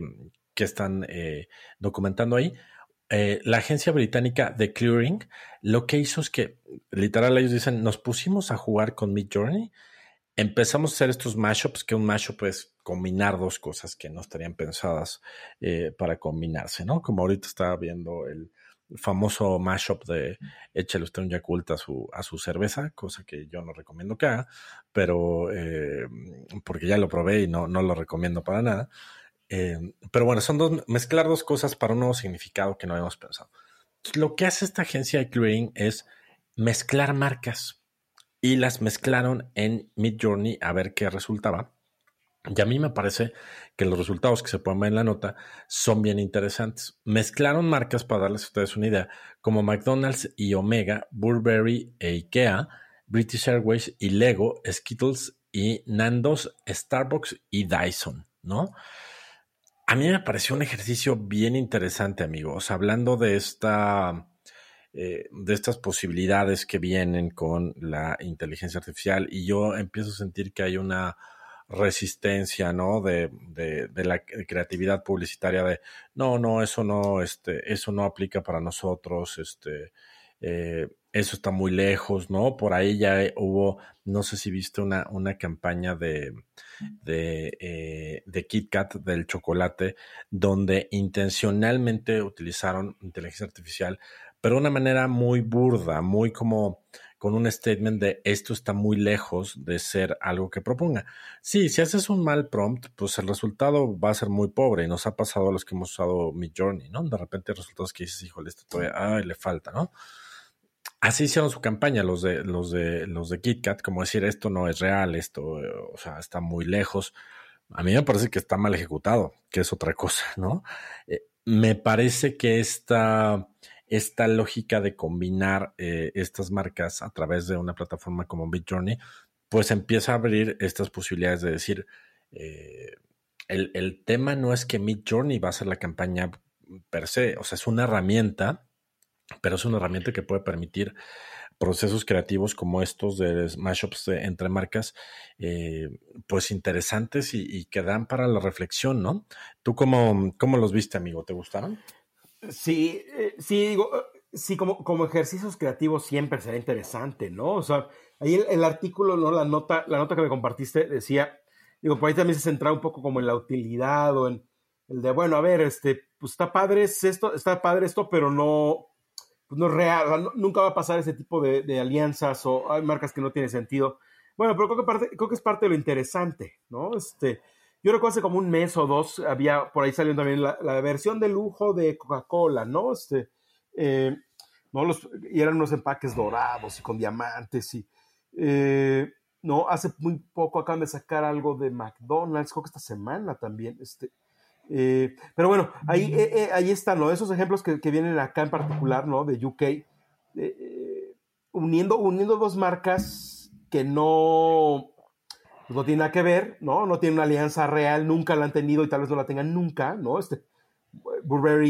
están eh, documentando ahí. Eh, la agencia británica The Clearing lo que hizo es que, literal, ellos dicen, nos pusimos a jugar con Mid Journey empezamos a hacer estos mashups, que un mashup es combinar dos cosas que no estarían pensadas eh, para combinarse, ¿no? Como ahorita estaba viendo el famoso mashup de échale usted un Yakult a su, a su cerveza, cosa que yo no recomiendo que haga, pero eh, porque ya lo probé y no, no lo recomiendo para nada. Eh, pero bueno, son dos, mezclar dos cosas para un nuevo significado que no habíamos pensado. Lo que hace esta agencia de clearing es mezclar marcas y las mezclaron en Midjourney a ver qué resultaba. Y a mí me parece que los resultados que se ver en la nota son bien interesantes. Mezclaron marcas, para darles a ustedes una idea, como McDonald's y Omega, Burberry e IKEA, British Airways y Lego, Skittles y Nando's, Starbucks y Dyson, ¿no? A mí me pareció un ejercicio bien interesante, amigos. Hablando de esta eh, de estas posibilidades que vienen con la inteligencia artificial y yo empiezo a sentir que hay una resistencia, ¿no? De, de, de, la creatividad publicitaria de no, no, eso no, este, eso no aplica para nosotros, este, eh, eso está muy lejos, ¿no? Por ahí ya hubo, no sé si viste una, una campaña de, de, eh, de KitKat del chocolate, donde intencionalmente utilizaron inteligencia artificial, pero de una manera muy burda, muy como con un statement de esto está muy lejos de ser algo que proponga. Sí, si haces un mal prompt, pues el resultado va a ser muy pobre y nos ha pasado a los que hemos usado Midjourney, ¿no? De repente resultados que dices, híjole, esto todavía, ay, le falta, ¿no? Así hicieron su campaña los de los de los de KitKat, como decir esto no es real, esto, o sea, está muy lejos. A mí me parece que está mal ejecutado, que es otra cosa, ¿no? Eh, me parece que esta, esta lógica de combinar eh, estas marcas a través de una plataforma como Journey, pues empieza a abrir estas posibilidades de decir, eh, el, el, tema no es que Journey va a ser la campaña per se, o sea, es una herramienta pero es una herramienta que puede permitir procesos creativos como estos de mashups entre marcas, eh, pues interesantes y, que dan para la reflexión, ¿no? ¿Tú cómo, cómo los viste, amigo? ¿Te gustaron? Sí, eh, sí, digo, eh, sí, como, como ejercicios creativos siempre será interesante, ¿no? O sea, ahí el, artículo, ¿no? La nota, la nota que me compartiste decía, digo, por ahí también se centraba un poco como en la utilidad o en el de, bueno, a ver, este, pues está padre esto, está padre esto, pero no, pues no es real, nunca va a pasar ese tipo de, alianzas o hay marcas que no tienen sentido. Bueno, pero creo que, parte, creo que es parte de lo interesante, ¿no? Este, yo recuerdo hace como un mes o dos había por ahí saliendo también la, versión de lujo de Coca-Cola, ¿no? Este, eh, ¿no? Los, y eran unos empaques dorados y con diamantes y... Eh, no, hace muy poco acaban de sacar algo de McDonald's, creo que esta semana también, este, eh, pero bueno, ahí, eh, ahí están, ¿no? Esos ejemplos que, vienen acá en particular, ¿no? De UK, uniendo, uniendo dos marcas que no, pues, no tienen nada que ver, ¿no? No tienen una alianza real, nunca la han tenido y tal vez no la tengan nunca, ¿no? Este, Burberry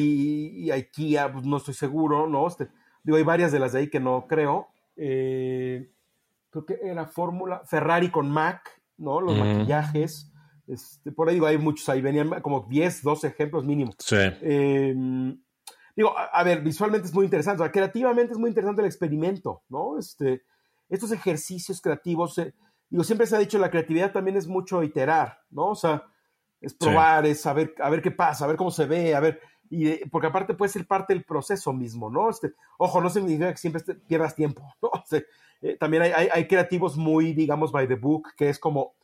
y IKEA, pues no estoy seguro, ¿no? Este, digo, hay varias de las de ahí que no creo. creo que era Fórmula, Ferrari con Mac, ¿no? Los maquillajes. Este, por ahí digo, hay muchos, ahí venían como 10, 12 ejemplos mínimo. Sí. Em, digo, a, ver, visualmente es muy interesante, creativamente es muy interesante el experimento, ¿no? Este, estos ejercicios creativos, eh, digo, siempre se ha dicho, la creatividad también es mucho iterar, ¿no? O sea, es probar, es saber, a ver qué pasa, a ver cómo se ve, a ver, y porque aparte puede ser parte del proceso mismo, ¿no? Este, ojo, no significa que siempre pierdas tiempo, (laughs) ¿no? Eh, también hay, hay, hay, creativos muy, digamos, by the book, que es como,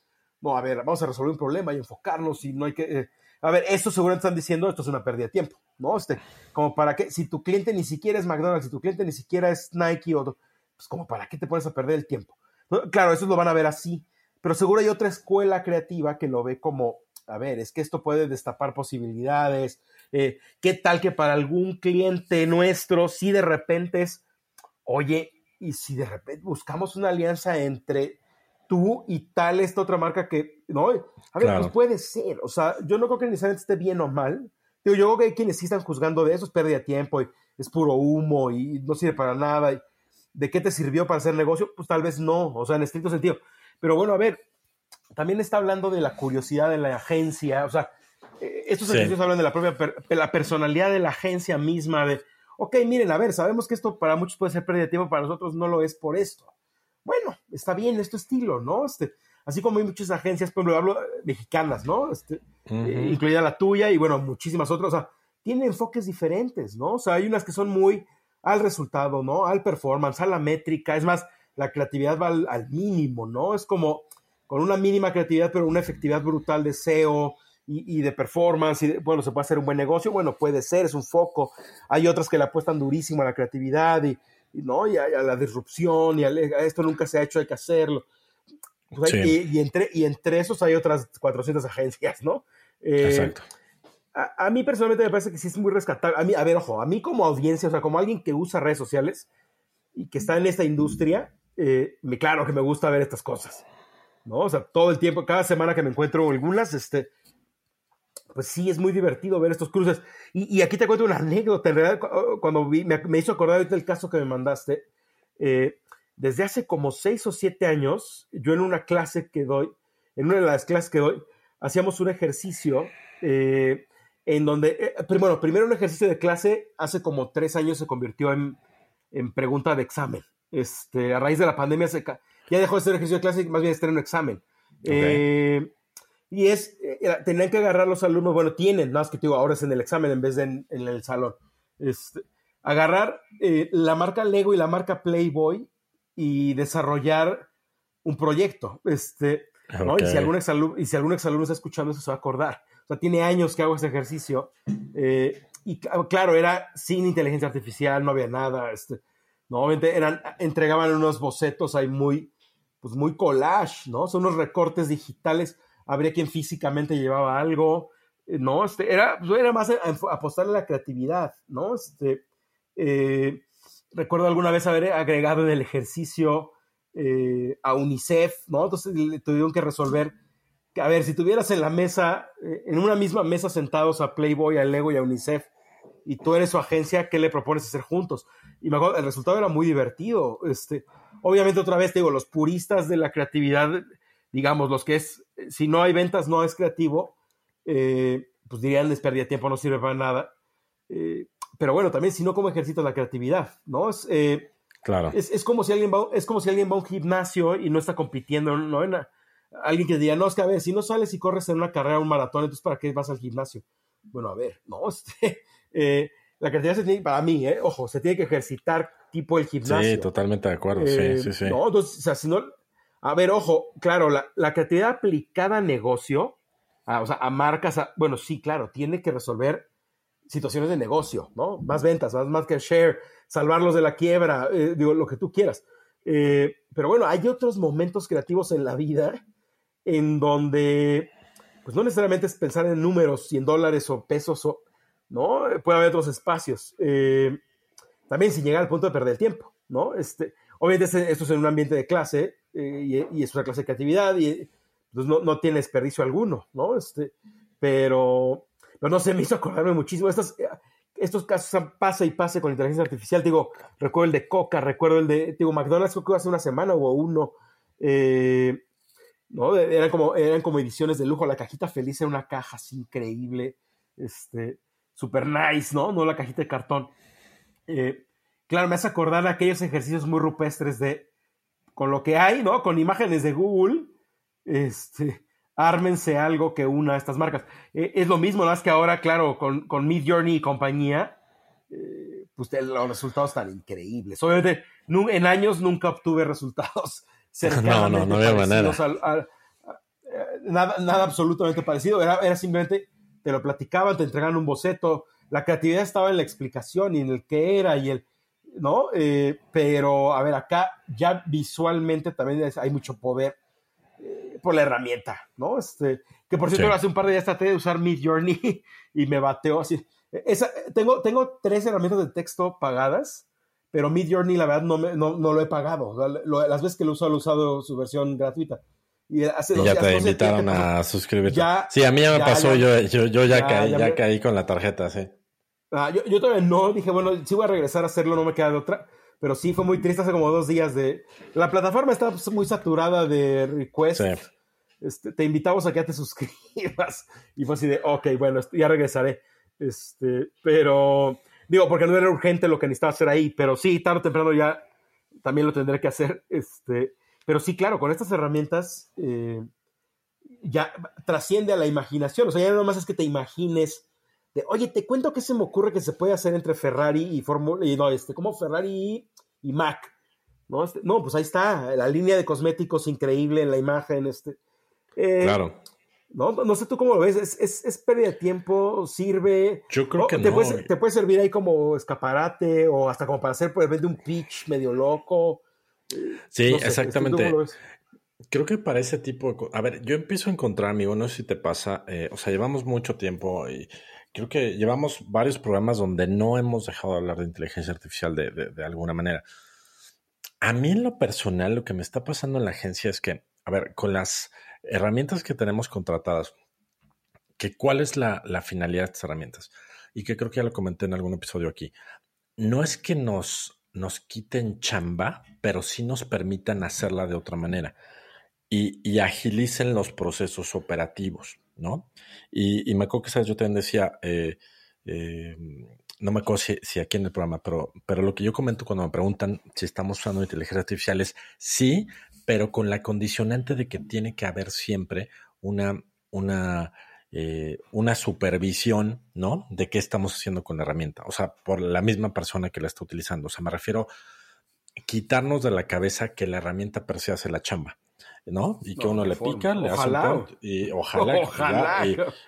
no, a ver, vamos a resolver un problema y enfocarnos y no hay que... Eh, a ver, esto seguramente están diciendo, esto es una pérdida de tiempo, ¿no? Este, como para que, si tu cliente ni siquiera es McDonald's, si tu cliente ni siquiera es Nike, o, pues como para qué te pones a perder el tiempo. Claro, eso lo van a ver así, pero seguro hay otra escuela creativa que lo ve como, a ver, es que esto puede destapar posibilidades, eh, ¿qué tal que para algún cliente nuestro, si de repente es, oye, y si de repente buscamos una alianza entre tú y tal esta otra marca que, ¿no? A ver, pues puede ser, o sea, yo no creo que necesariamente esté bien o mal. Digo, yo creo que hay quienes sí están juzgando de eso, es pérdida de tiempo y es puro humo y no sirve para nada. ¿De qué te sirvió para hacer negocio? Pues tal vez no, o sea, en estricto sentido. Pero bueno, a ver, también está hablando de la curiosidad de la agencia, o sea, eh, estos ejercicios hablan de la propia la personalidad de la agencia misma, de, ok, miren, a ver, sabemos que esto para muchos puede ser pérdida de tiempo, para nosotros no lo es por esto bueno, está bien, es tu estilo, ¿no? Este, así como hay muchas agencias, por ejemplo, hablo eh, mexicanas, ¿no? Este, eh, incluida la tuya y bueno, muchísimas otras, o sea, tienen enfoques diferentes, ¿no? O sea, hay unas que son muy al resultado, ¿no? Al performance, a la métrica, es más, la creatividad va al, mínimo, ¿no? Es como con una mínima creatividad, pero una efectividad brutal de SEO y, de performance, y bueno, se puede hacer un buen negocio, bueno, puede ser, es un foco. Hay otras que le apuestan durísimo a la creatividad y, ¿no? Y a, la disrupción, y a, esto nunca se ha hecho, hay que hacerlo. Pues y, entre, y entre esos hay otras 400 agencias, ¿no? Eh, Exacto. A, mí personalmente me parece que sí es muy rescatable. A mí, a ver, ojo, a mí como audiencia, o sea, como alguien que usa redes sociales y que está en esta industria, eh, me, claro que me gusta ver estas cosas, ¿no? O sea, todo el tiempo, cada semana que me encuentro algunas, este, pues sí, es muy divertido ver estos cruces. Y, aquí te cuento una anécdota, en realidad, cuando vi, me, hizo acordar del caso que me mandaste. Eh, desde hace como seis o siete años, yo en una clase que doy, en una de las clases que doy, hacíamos un ejercicio eh, en donde, eh, bueno, primero un ejercicio de clase, hace como tres años se convirtió en, en pregunta de examen. Este, a raíz de la pandemia se, ya dejó de ser ejercicio de clase y más bien estar en un examen. Eh, y es, tenían que agarrar los alumnos, bueno, tienen, nada más que digo, ahora es en el examen en vez de en, el salón. Este, agarrar la marca Lego y la marca Playboy y desarrollar un proyecto. Este, y, si algún exalumno, y si algún exalumno está escuchando eso, se va a acordar. O sea, tiene años que hago ese ejercicio. Eh, y claro, era sin inteligencia artificial, no había nada. Este, normalmente eran, entregaban unos bocetos ahí muy, pues muy collage, ¿no? Son unos recortes digitales. Habría quien físicamente llevaba algo, eh, ¿no? Este, era, pues, era más apostarle a la creatividad, ¿no? Este, eh, recuerdo alguna vez haber agregado en el ejercicio a UNICEF, ¿no? Entonces le tuvieron que resolver a ver, si tuvieras en la mesa, eh, en una misma mesa sentados a Playboy, a Lego y a UNICEF, y tú eres su agencia, ¿qué le propones hacer juntos? Y me acuerdo, el resultado era muy divertido. Este, obviamente, otra vez te digo, los puristas de la creatividad, digamos, los que es, si no hay ventas, no es creativo, eh, pues dirían, les perdía tiempo, no sirve para nada. pero bueno, también si no, ¿cómo ejercitas la creatividad? ¿No? Es, Claro. Es, como si alguien va, es como si alguien va a un gimnasio y no está compitiendo, ¿no? Alguien que diga, no, es que a ver, si no sales y corres en una carrera, un maratón, entonces ¿para qué vas al gimnasio? Bueno, a ver, (laughs) no, este, eh, la creatividad se tiene, para mí, eh, ojo, se tiene que ejercitar tipo el gimnasio. Sí, totalmente de acuerdo, sí, eh, sí, sí. No, entonces, o sea, si no, a ver, ojo, claro, la, la creatividad aplicada a negocio, o sea, a marcas, bueno, sí, claro, tiene que resolver situaciones de negocio, ¿no? Más ventas, más, que share, salvarlos de la quiebra, eh, digo, lo que tú quieras. Eh, pero bueno, hay otros momentos creativos en la vida en donde, pues no necesariamente es pensar en números y en dólares o pesos, o, ¿no? Puede haber otros espacios. Eh, también sin llegar al punto de perder el tiempo, ¿no? Este, obviamente esto es en un ambiente de clase y, es una clase de creatividad y pues no, no tiene desperdicio alguno, ¿no? Este, pero, pero no sé, me hizo acordarme muchísimo. Estas, estos casos pasa y pase con inteligencia artificial. Digo, recuerdo el de Coca, recuerdo el de, digo, McDonald's creo que hace una semana o uno. Eh, ¿no? Eran como, eran como ediciones de lujo. La cajita feliz era una caja así increíble, este, super nice, ¿no? No la cajita de cartón. Eh, claro, me hace acordar aquellos ejercicios muy rupestres de, con lo que hay, ¿no? Con imágenes de Google, este, ármense algo que una a estas marcas. Eh, es lo mismo, más que ahora, claro, con, con Mid Journey y compañía, eh, pues los resultados están increíbles. Obviamente, en años nunca obtuve resultados No, no, no había manera. nada, nada absolutamente parecido. Era, era simplemente, te lo platicaban, te entregaban un boceto. La creatividad estaba en la explicación y en el qué era y el, ¿no? Eh, pero, a ver, acá ya visualmente también hay mucho poder por la herramienta, ¿no? Este, que por cierto, hace un par de días traté de usar Mid Journey (laughs) y me bateó así. Esa, tengo, tengo tres herramientas de texto pagadas, pero Mid Journey, la verdad, no, no, no lo he pagado. las veces que lo he usado, lo he usado su versión gratuita. Y, hace ya te invitaron a suscribirte. sí, a mí ya me pasó, yo, yo, yo, ya, caí, ya, caí con la tarjeta, sí. Ah, yo, yo todavía no, dije, bueno, sí voy a regresar a hacerlo, no me queda de otra pero sí fue muy triste hace como dos días de... La plataforma está muy saturada de requests. Este, te invitamos a que te (laughs) suscribas. Y fue así de, ok, bueno, ya regresaré. Este, pero, digo, porque no era urgente lo que necesitaba hacer ahí, pero sí, tarde o temprano ya también lo tendré que hacer. (laughs) Este, pero sí, claro, con estas herramientas eh, ya trasciende a la imaginación. O sea, ya no más es que te imagines oye, te cuento que se me ocurre que se puede hacer entre Ferrari y Fórmula, y no, este, como Ferrari y, Mac. ¿no? Este, no, pues ahí está, la línea de cosméticos increíble en la imagen. Este, eh, claro. No, no sé tú cómo lo ves, es, es, pérdida de tiempo, sirve. Yo creo que te no. Te puede servir ahí como escaparate o hasta como para hacer por de un pitch medio loco. Sí, exactamente. Creo que para ese tipo de... A ver, yo empiezo a encontrar, amigo, no sé si te pasa, eh, o sea, llevamos mucho tiempo y creo que llevamos varios programas donde no hemos dejado de hablar de inteligencia artificial de, alguna manera. A mí en lo personal lo que me está pasando en la agencia es que, a ver, con las herramientas que tenemos contratadas, que cuál es la, finalidad de estas herramientas, y que creo que ya lo comenté en algún episodio aquí, no es que nos, nos quiten chamba, pero sí nos permitan hacerla de otra manera. y, agilicen los procesos operativos, ¿no? Y, me acuerdo que ¿sabes? yo también decía, eh, eh, no me acuerdo si, aquí en el programa, pero, pero lo que yo comento cuando me preguntan si estamos usando inteligencia artificial es sí, pero con la condicionante de que tiene que haber siempre una, una, eh, una supervisión, ¿no? De qué estamos haciendo con la herramienta. O sea, por la misma persona que la está utilizando. O sea, me refiero a quitarnos de la cabeza que la herramienta per se hace la chamba. ¿no? Y que uno le pica, le hace un y ojalá,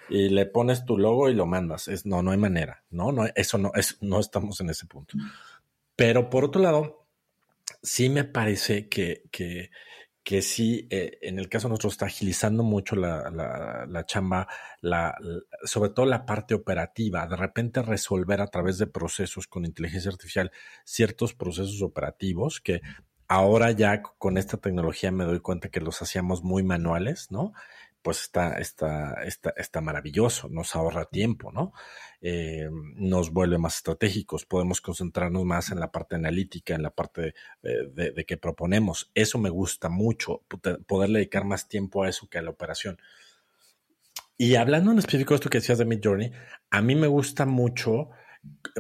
y, le pones tu logo y lo mandas. Es, no, no hay manera, ¿no? no eso no, es, no estamos en ese punto. Pero por otro lado, sí me parece que, que, que sí, eh, en el caso nuestro está agilizando mucho la, la, la chamba, la, sobre todo la parte operativa, de repente resolver a través de procesos con inteligencia artificial ciertos procesos operativos que ahora ya con esta tecnología me doy cuenta que los hacíamos muy manuales, ¿no? Pues está, está, está, está maravilloso, nos ahorra tiempo, ¿no? Eh, nos vuelve más estratégicos, podemos concentrarnos más en la parte analítica, en la parte de, de, que proponemos. Eso me gusta mucho, poder dedicar más tiempo a eso que a la operación. Y hablando en específico de esto que decías de Mid Journey, a mí me gusta mucho,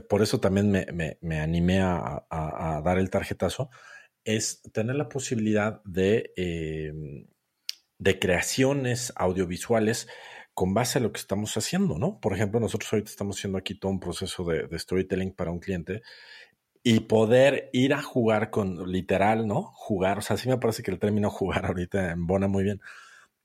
por eso también me, me, me animé a, a, dar el tarjetazo, es tener la posibilidad de, em, de creaciones audiovisuales con base a lo que estamos haciendo, ¿no? Por ejemplo, nosotros ahorita estamos haciendo aquí todo un proceso de, storytelling para un cliente y poder ir a jugar con, literal, ¿no? Jugar, o sea, sí me parece que el término (laughs) jugar ahorita embona muy bien.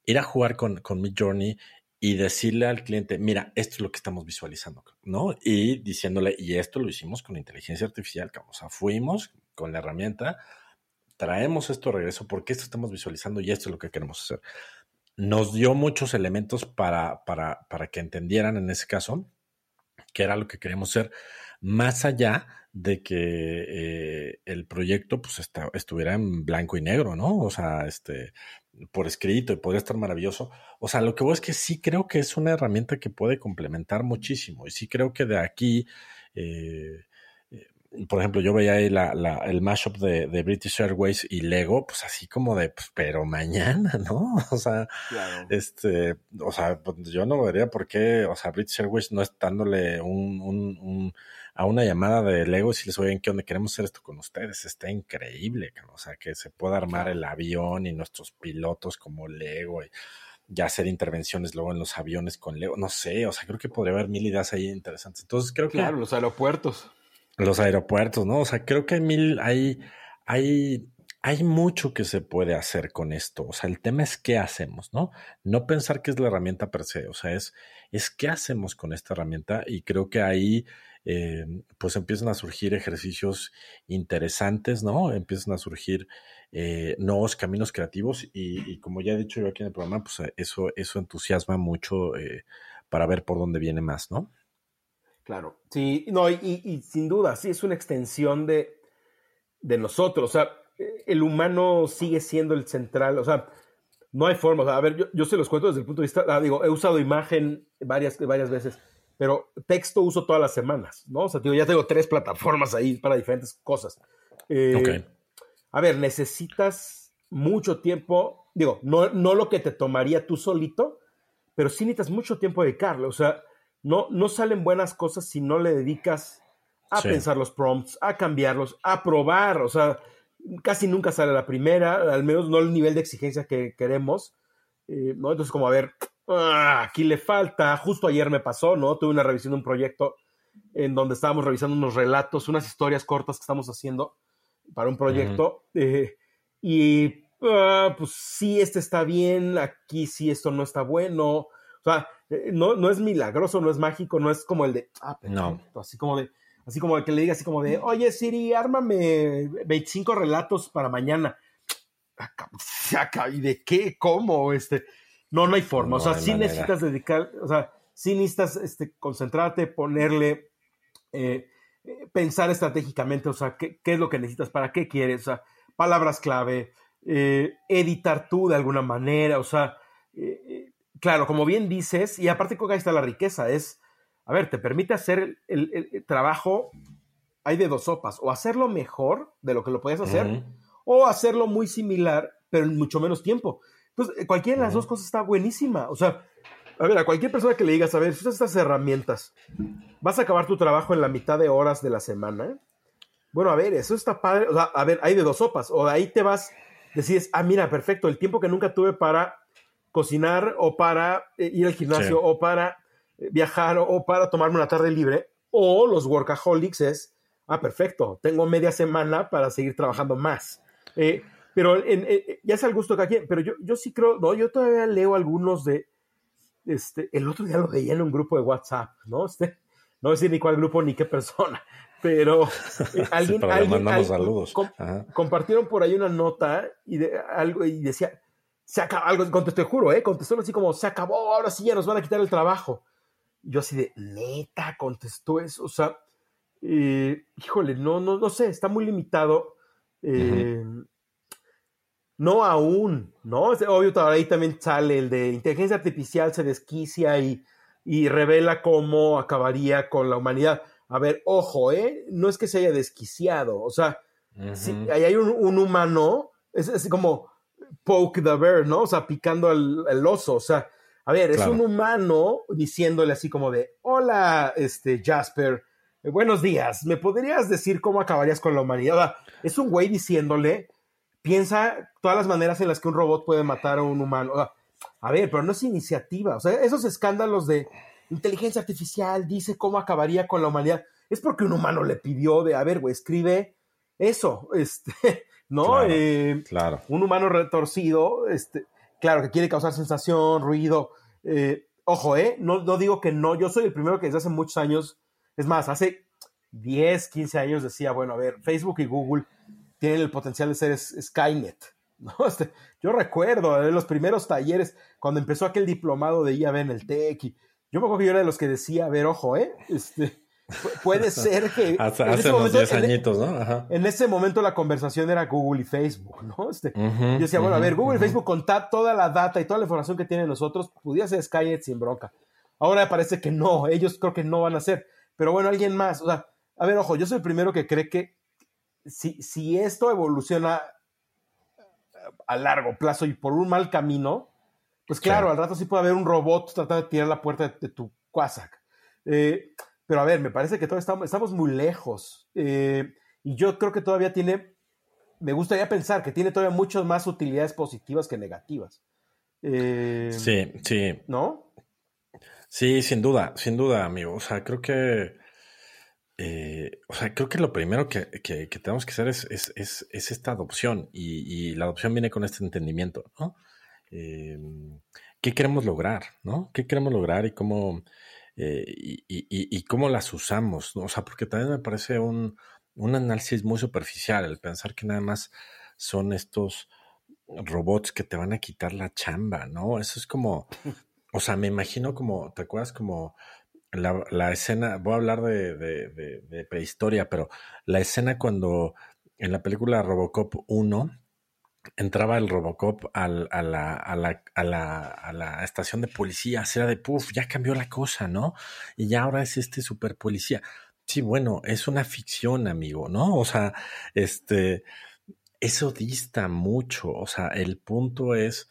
Ir a jugar con, con Mid Journey y decirle al cliente, mira, esto es lo que estamos visualizando, ¿no? Y diciéndole, y esto lo hicimos con inteligencia artificial, o sea, fuimos con la herramienta, traemos esto de regreso porque esto estamos visualizando y esto es lo que queremos hacer. Nos dio muchos elementos para, para, para que entendieran en ese caso que era lo que queríamos hacer, más allá de que eh, el proyecto pues estuviera en blanco y negro, ¿no? O sea, este, por escrito y podría estar maravilloso. O sea, lo que voy es que sí creo que es una herramienta que puede complementar muchísimo y sí creo que de aquí eh, por ejemplo, yo veía ahí la, la, el mashup de, de, British Airways y Lego, pues así como de, pues, pero mañana, (laughs) ¿no? O sea, este, o sea, pues, yo no vería por qué, o sea, British Airways no estándole un, un, un, a una llamada de Lego si les oyen qué onda queremos hacer esto con ustedes, está increíble, o sea, que se pueda armar el avión y nuestros pilotos como Lego y ya hacer intervenciones luego en los aviones con Lego, no sé, o sea, creo que podría haber mil ideas ahí interesantes. Entonces creo que... Claro, los aeropuertos. Los aeropuertos, ¿no? O sea, creo que hay mil, hay, hay, hay mucho que se puede hacer con esto. O sea, el tema es qué hacemos, ¿no? No pensar que es la herramienta per se, o sea, es, es qué hacemos con esta herramienta y creo que ahí eh, pues empiezan a surgir ejercicios interesantes, ¿no? Empiezan a surgir eh, nuevos caminos creativos y, como ya he dicho yo aquí en el programa, pues eso, eso entusiasma mucho eh, para ver por dónde viene más, ¿no? Claro, sí, no, y, sin duda, sí, es una extensión de, de, nosotros, o sea, el humano sigue siendo el central, o sea, no hay forma, a ver, yo, yo, se los cuento desde el punto de vista, ah, digo, he usado imagen varias, varias veces, pero texto uso todas las semanas, ¿no? O sea, digo, ya tengo tres plataformas ahí para diferentes cosas. Eh, a ver, necesitas mucho tiempo, digo, no, no lo que te tomaría tú solito, pero sí necesitas mucho tiempo dedicarle, o sea, no, no salen buenas cosas si no le dedicas a pensar los prompts, a cambiarlos, a probar. O sea, casi nunca sale la primera, al menos no el nivel de exigencia que queremos. Eh, ¿no? Entonces, como a ver, ah, aquí le falta. Justo ayer me pasó, ¿no? Tuve una revisión de un proyecto en donde estábamos revisando unos relatos, unas historias cortas que estamos haciendo para un proyecto. Eh, y ah, pues sí, este está bien, aquí sí, esto no está bueno. O sea, no, no es milagroso, no es mágico, no es como el de, ah, no. así como de, así como el que le diga así como de, oye Siri, ármame 25 relatos para mañana. (laughs) ¿Y de qué? ¿Cómo? Este, no, no hay forma. o sea, sí necesitas dedicar, o sea, sí necesitas este, concentrarte, ponerle, eh, eh, pensar estratégicamente, o sea, ¿qué, ¿qué, es lo que necesitas, para qué quieres, o sea, palabras clave, editar tú de alguna manera, o sea, claro, como bien dices, y aparte creo que ahí está la riqueza, es, a ver, te permite hacer el, trabajo, hay de dos sopas, o hacerlo mejor de lo que lo podías hacer, o hacerlo muy similar, pero en mucho menos tiempo. Entonces, cualquiera de las dos cosas está buenísima. O sea, a ver, a cualquier persona que le digas, a ver, usas estas herramientas, vas a acabar tu trabajo en la mitad de horas de la semana. Bueno, a ver, eso está padre. O sea, a ver, hay de dos sopas. O ahí te vas, decides, ah, mira, perfecto, el tiempo que nunca tuve para cocinar o para eh, ir al gimnasio o para eh, viajar o, para tomarme una tarde libre. O los workaholics es, ah, perfecto, tengo media semana para seguir trabajando más. Eh, pero ya es al gusto cada quien. Pero yo, yo sí creo, no, yo todavía leo algunos de, este, el otro día lo veía en un grupo de WhatsApp, ¿no? Este, no decir ni cuál grupo ni qué persona, pero eh, (laughs) alguien, compartieron por ahí una nota y de, algo y decía, se acabó, algo, contestó, juro, ¿eh? Contestó así como, se acabó, ahora sí ya nos van a quitar el trabajo. yo así de, neta, contestó eso, o sea, eh, híjole, no, no, no sé, está muy limitado. Eh, no aún, ¿no? Es obvio, ahí también sale el de inteligencia artificial se desquicia y, revela cómo acabaría con la humanidad. A ver, ojo, ¿eh? No es que se haya desquiciado, o sea, si ahí hay un, humano, es, es, como poke the bear, ¿no? O sea, picando al, oso, o sea, a ver, es un humano diciéndole así como de, hola, este, Jasper, eh, buenos días, ¿me podrías decir cómo acabarías con la humanidad? es un güey diciéndole piensa todas las maneras en las que un robot puede matar a un humano. A ver, pero no es iniciativa. O sea, esos escándalos de inteligencia artificial dice cómo acabaría con la humanidad. Es porque un humano le pidió de, a ver, güey, escribe eso, (laughs) este, ¿no? Claro, eh, claro. Un humano retorcido, este, claro, que quiere causar sensación, ruido. Eh, ojo, ¿eh? No, no digo que no. Yo soy el primero que desde hace muchos años, es más, hace 10, 15 años decía, bueno, a ver, Facebook y Google tienen el potencial de ser Skynet. (laughs) ¿no? Este, yo recuerdo en los primeros talleres, cuando empezó aquel diplomado de IAB en el TEC, y yo me acuerdo que yo era de los que decía, a ver, ojo, ¿eh? Este, puede ser que... (laughs) hace, unos 10 añitos, ¿no? En ese momento la conversación era Google y Facebook, ¿no? Este, yo decía, bueno, a ver, Google y Facebook con toda la data y toda la información que tienen nosotros, pudiera ser Skynet sin bronca. Ahora parece que no, ellos creo que no van a ser. Pero bueno, alguien más, o sea, a ver, ojo, yo soy el primero que cree que si, esto evoluciona a largo plazo y por un mal camino, pues claro, al rato sí puede haber un robot tratando de tirar la puerta de, tu Quasac. Eh, pero a ver, me parece que todavía estamos, muy lejos. Eh, y yo creo que todavía tiene, me gustaría pensar que tiene todavía muchas más utilidades positivas que negativas. Eh, sí, sí. ¿No? Sí, sin duda, sin duda, amigo. O sea, creo que eh, o sea, creo que lo primero que, tenemos que hacer es, esta adopción y, la adopción viene con este entendimiento, ¿no? Eh, ¿Qué queremos lograr, no? ¿Qué queremos lograr y cómo, eh, y, cómo las usamos? O sea, porque también me parece un, análisis muy superficial el pensar que nada más son estos robots que te van a quitar la chamba, ¿no? Eso es como, o sea, me imagino como, ¿te acuerdas como la, escena, voy a hablar de, prehistoria, pero la escena cuando en la película Robocop 1 entraba el Robocop a, la, estación de policía, era de, puff, ya cambió la cosa, ¿no? Y ya ahora es este super policía. Sí, bueno, es una ficción, amigo, ¿no? O sea, este, eso dista mucho, o sea, el punto es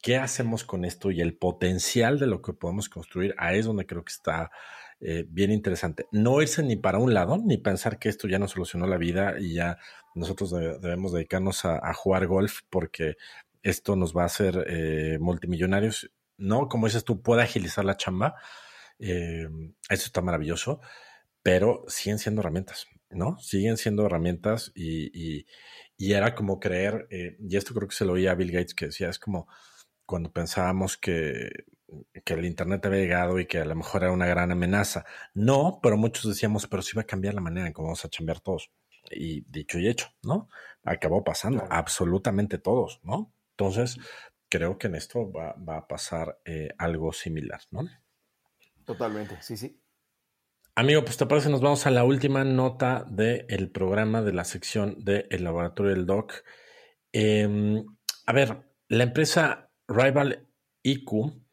¿Qué hacemos con esto y el potencial de lo que podemos construir? Ahí es donde creo que está eh, bien interesante. No irse ni para un lado, ni pensar que esto ya nos solucionó la vida y ya nosotros debemos dedicarnos a, jugar golf porque esto nos va a hacer eh, multimillonarios. No, como dices tú, puede agilizar la chamba. Eh, eso está maravilloso, pero siguen siendo herramientas, ¿no? Siguen siendo herramientas y, y era como creer, y esto creo que se lo oía a Bill Gates que decía, es como cuando pensábamos que, el Internet había llegado y que a lo mejor era una gran amenaza. No, pero muchos decíamos, pero sí va a cambiar la manera en cómo vamos a chambear todos. Y dicho y hecho, ¿no? Acabó pasando, absolutamente todos, ¿no? Entonces, creo que en esto va, a pasar eh, algo similar, ¿no? Totalmente, sí, sí. Amigo, pues te parece, nos vamos a la última nota del programa de la sección del laboratorio del DOC. Em, a ver, la empresa Rival IQ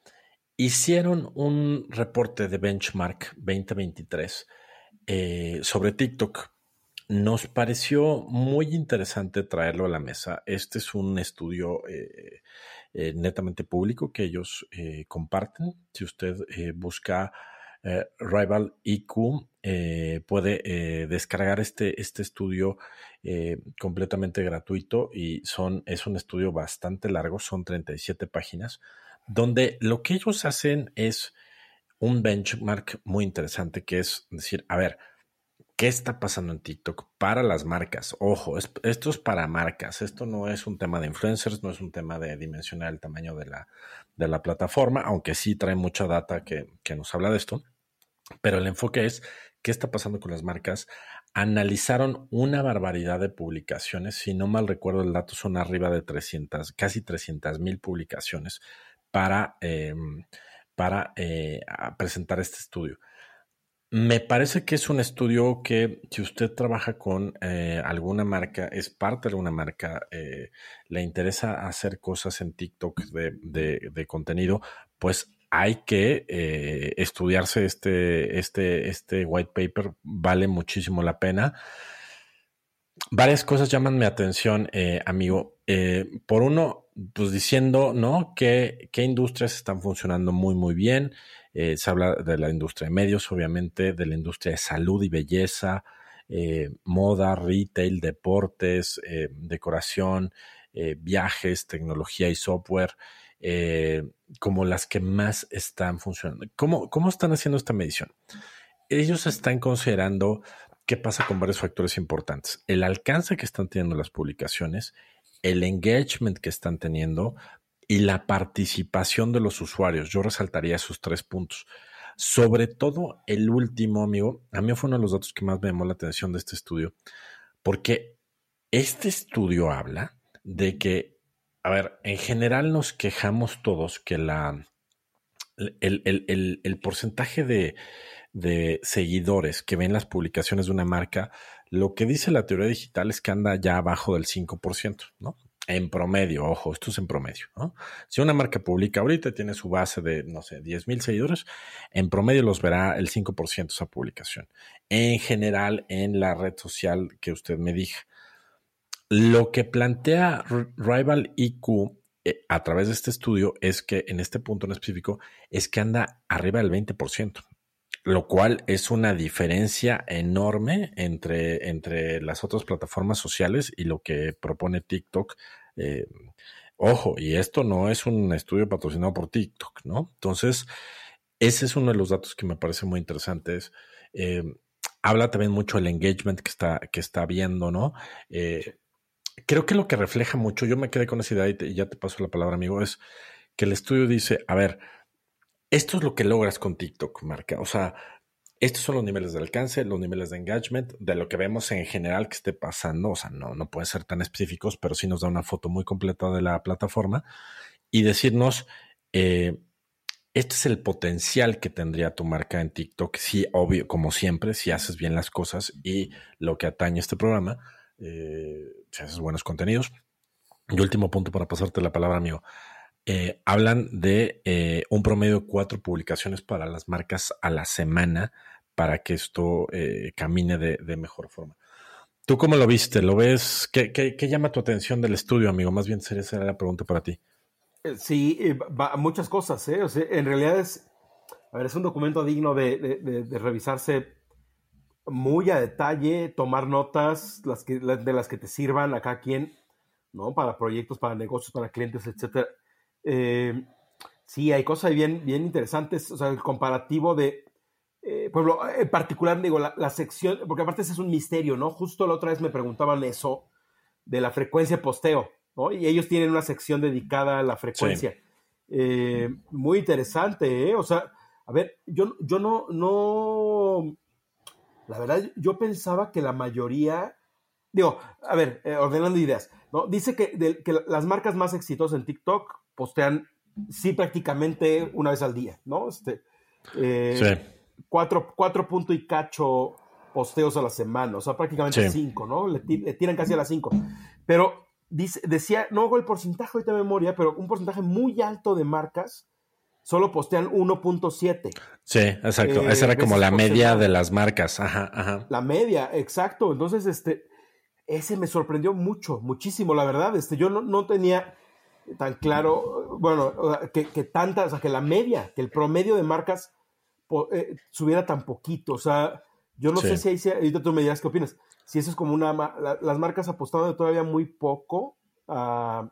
hicieron un reporte de benchmark 2023 eh, sobre TikTok. Nos pareció muy interesante traerlo a la mesa. Este es un estudio eh, eh, netamente público que ellos eh, comparten. Si usted busca Rival IQ, puede descargar este, este estudio completamente gratuito y son, es un estudio bastante largo, son 37 páginas, donde lo que ellos hacen es un benchmark muy interesante que es decir, a ver, ¿qué está pasando en TikTok para las marcas? Ojo, esto es para marcas, esto no es un tema de influencers, no es un tema de dimensionar el tamaño de la, de la plataforma, aunque sí trae mucha data que, que nos habla de esto, pero el enfoque es qué está pasando con las marcas. Analizaron una barbaridad de publicaciones, si no mal recuerdo el dato son arriba de 300, casi 300 mil publicaciones para... Em, para eh, presentar este estudio. Me parece que es un estudio que si usted trabaja con eh, alguna marca, es parte de alguna marca, eh, le interesa hacer cosas en TikTok de, contenido, pues hay que estudiarse este, este, este white paper, vale muchísimo la pena. Varias cosas llaman mi atención, amigo. por uno, pues diciendo, ¿no? Que, industrias están funcionando muy, muy bien. Eh, se habla de la industria de medios, obviamente, de la industria de salud y belleza, eh, moda, retail, deportes, eh, decoración, viajes, tecnología y software, como las que más están funcionando. ¿Cómo, ¿Cómo están haciendo esta medición? Ellos están considerando qué pasa con varios factores importantes. El alcance que están teniendo las publicaciones, el engagement que están teniendo y la participación de los usuarios. Yo resaltaría esos tres puntos. Sobre todo el último, amigo, a mí fue uno de los datos que más me llamó la atención de este estudio, porque este estudio habla de que, a ver, en general nos quejamos todos que la, el, porcentaje de, de seguidores que ven las publicaciones de una marca lo que dice la teoría digital es que anda ya abajo del 5%, ¿no? En promedio, ojo, esto es en promedio, ¿no? Si una marca publica ahorita tiene su base de, no sé, 10 mil seguidores, en promedio los verá el 5% esa publicación. En general, en la red social que usted me diga. Lo que plantea Rival IQ eh, a través de este estudio es que en este punto en específico es que anda arriba del 20% lo cual es una diferencia enorme entre, entre las otras plataformas sociales y lo que propone TikTok. Eh, ojo, y esto no es un estudio patrocinado por TikTok, ¿no? Entonces, ese es uno de los datos que me parece muy interesantes. Eh, habla también mucho del engagement que está, que está viendo, ¿no? Eh, creo que lo que refleja mucho, yo me quedé con esa idea y, y ya te paso la palabra, amigo, es que el estudio dice, a ver, esto es lo que logras con TikTok, marca. O sea, estos son los niveles de alcance, los niveles de engagement, de lo que vemos en general que esté pasando. O sea, no, no pueden ser tan específicos, pero sí nos da una foto muy completa de la plataforma y decirnos, eh, este es el potencial que tendría tu marca en TikTok, sí, obvio, como siempre, si haces bien las cosas y lo que atañe este programa, eh, si haces buenos contenidos. Y último punto para pasarte la palabra, amigo. Eh, hablan de eh, un promedio de cuatro publicaciones para las marcas a la semana para que esto eh, camine de, mejor forma. ¿Tú cómo lo viste? ¿Lo ves? ¿Qué, llama tu atención del estudio, amigo? Más bien sería esa la pregunta para ti. Sí, muchas cosas. ¿eh? en realidad es, a ver, es un documento digno de, revisarse muy a detalle, tomar notas las que, de las que te sirvan a cada quien, ¿no? Para proyectos, para negocios, para clientes, etcétera. Eh, sí, hay cosas bien, bien interesantes. O sea, el comparativo de, eh, ejemplo, en particular, digo, la, sección, porque aparte ese es un misterio, ¿no? Justo la otra vez me preguntaban eso de la frecuencia posteo, ¿no? Y ellos tienen una sección dedicada a la frecuencia. Eh, muy interesante, ¿eh? O sea, a ver, yo, yo no, no, la verdad, yo pensaba que la mayoría, digo, a ver, ordenando ideas, ¿no? Dice que, que las marcas más exitosas en TikTok postean, sí, prácticamente una vez al día, ¿no? Este, eh, sí. cuatro, cuatro punto y cacho posteos a la semana, o sea, prácticamente cinco, ¿no? Le, tiran casi a las cinco. Pero dice, decía, no hago el porcentaje ahorita de memoria, pero un porcentaje muy alto de marcas solo postean 1.7. Sí, exacto. Eh, Esa era como la media de las marcas. Ajá, ajá. La media, exacto. Entonces, este, ese me sorprendió mucho, muchísimo, la verdad. Este, yo no, no tenía tan claro, bueno, que, que tantas, o sea, que la media, que el promedio de marcas eh, subiera tan poquito. O sea, yo no sé si ahí, ahorita tú me dirás qué opinas, si eso es como una, las marcas apostando todavía muy poco a,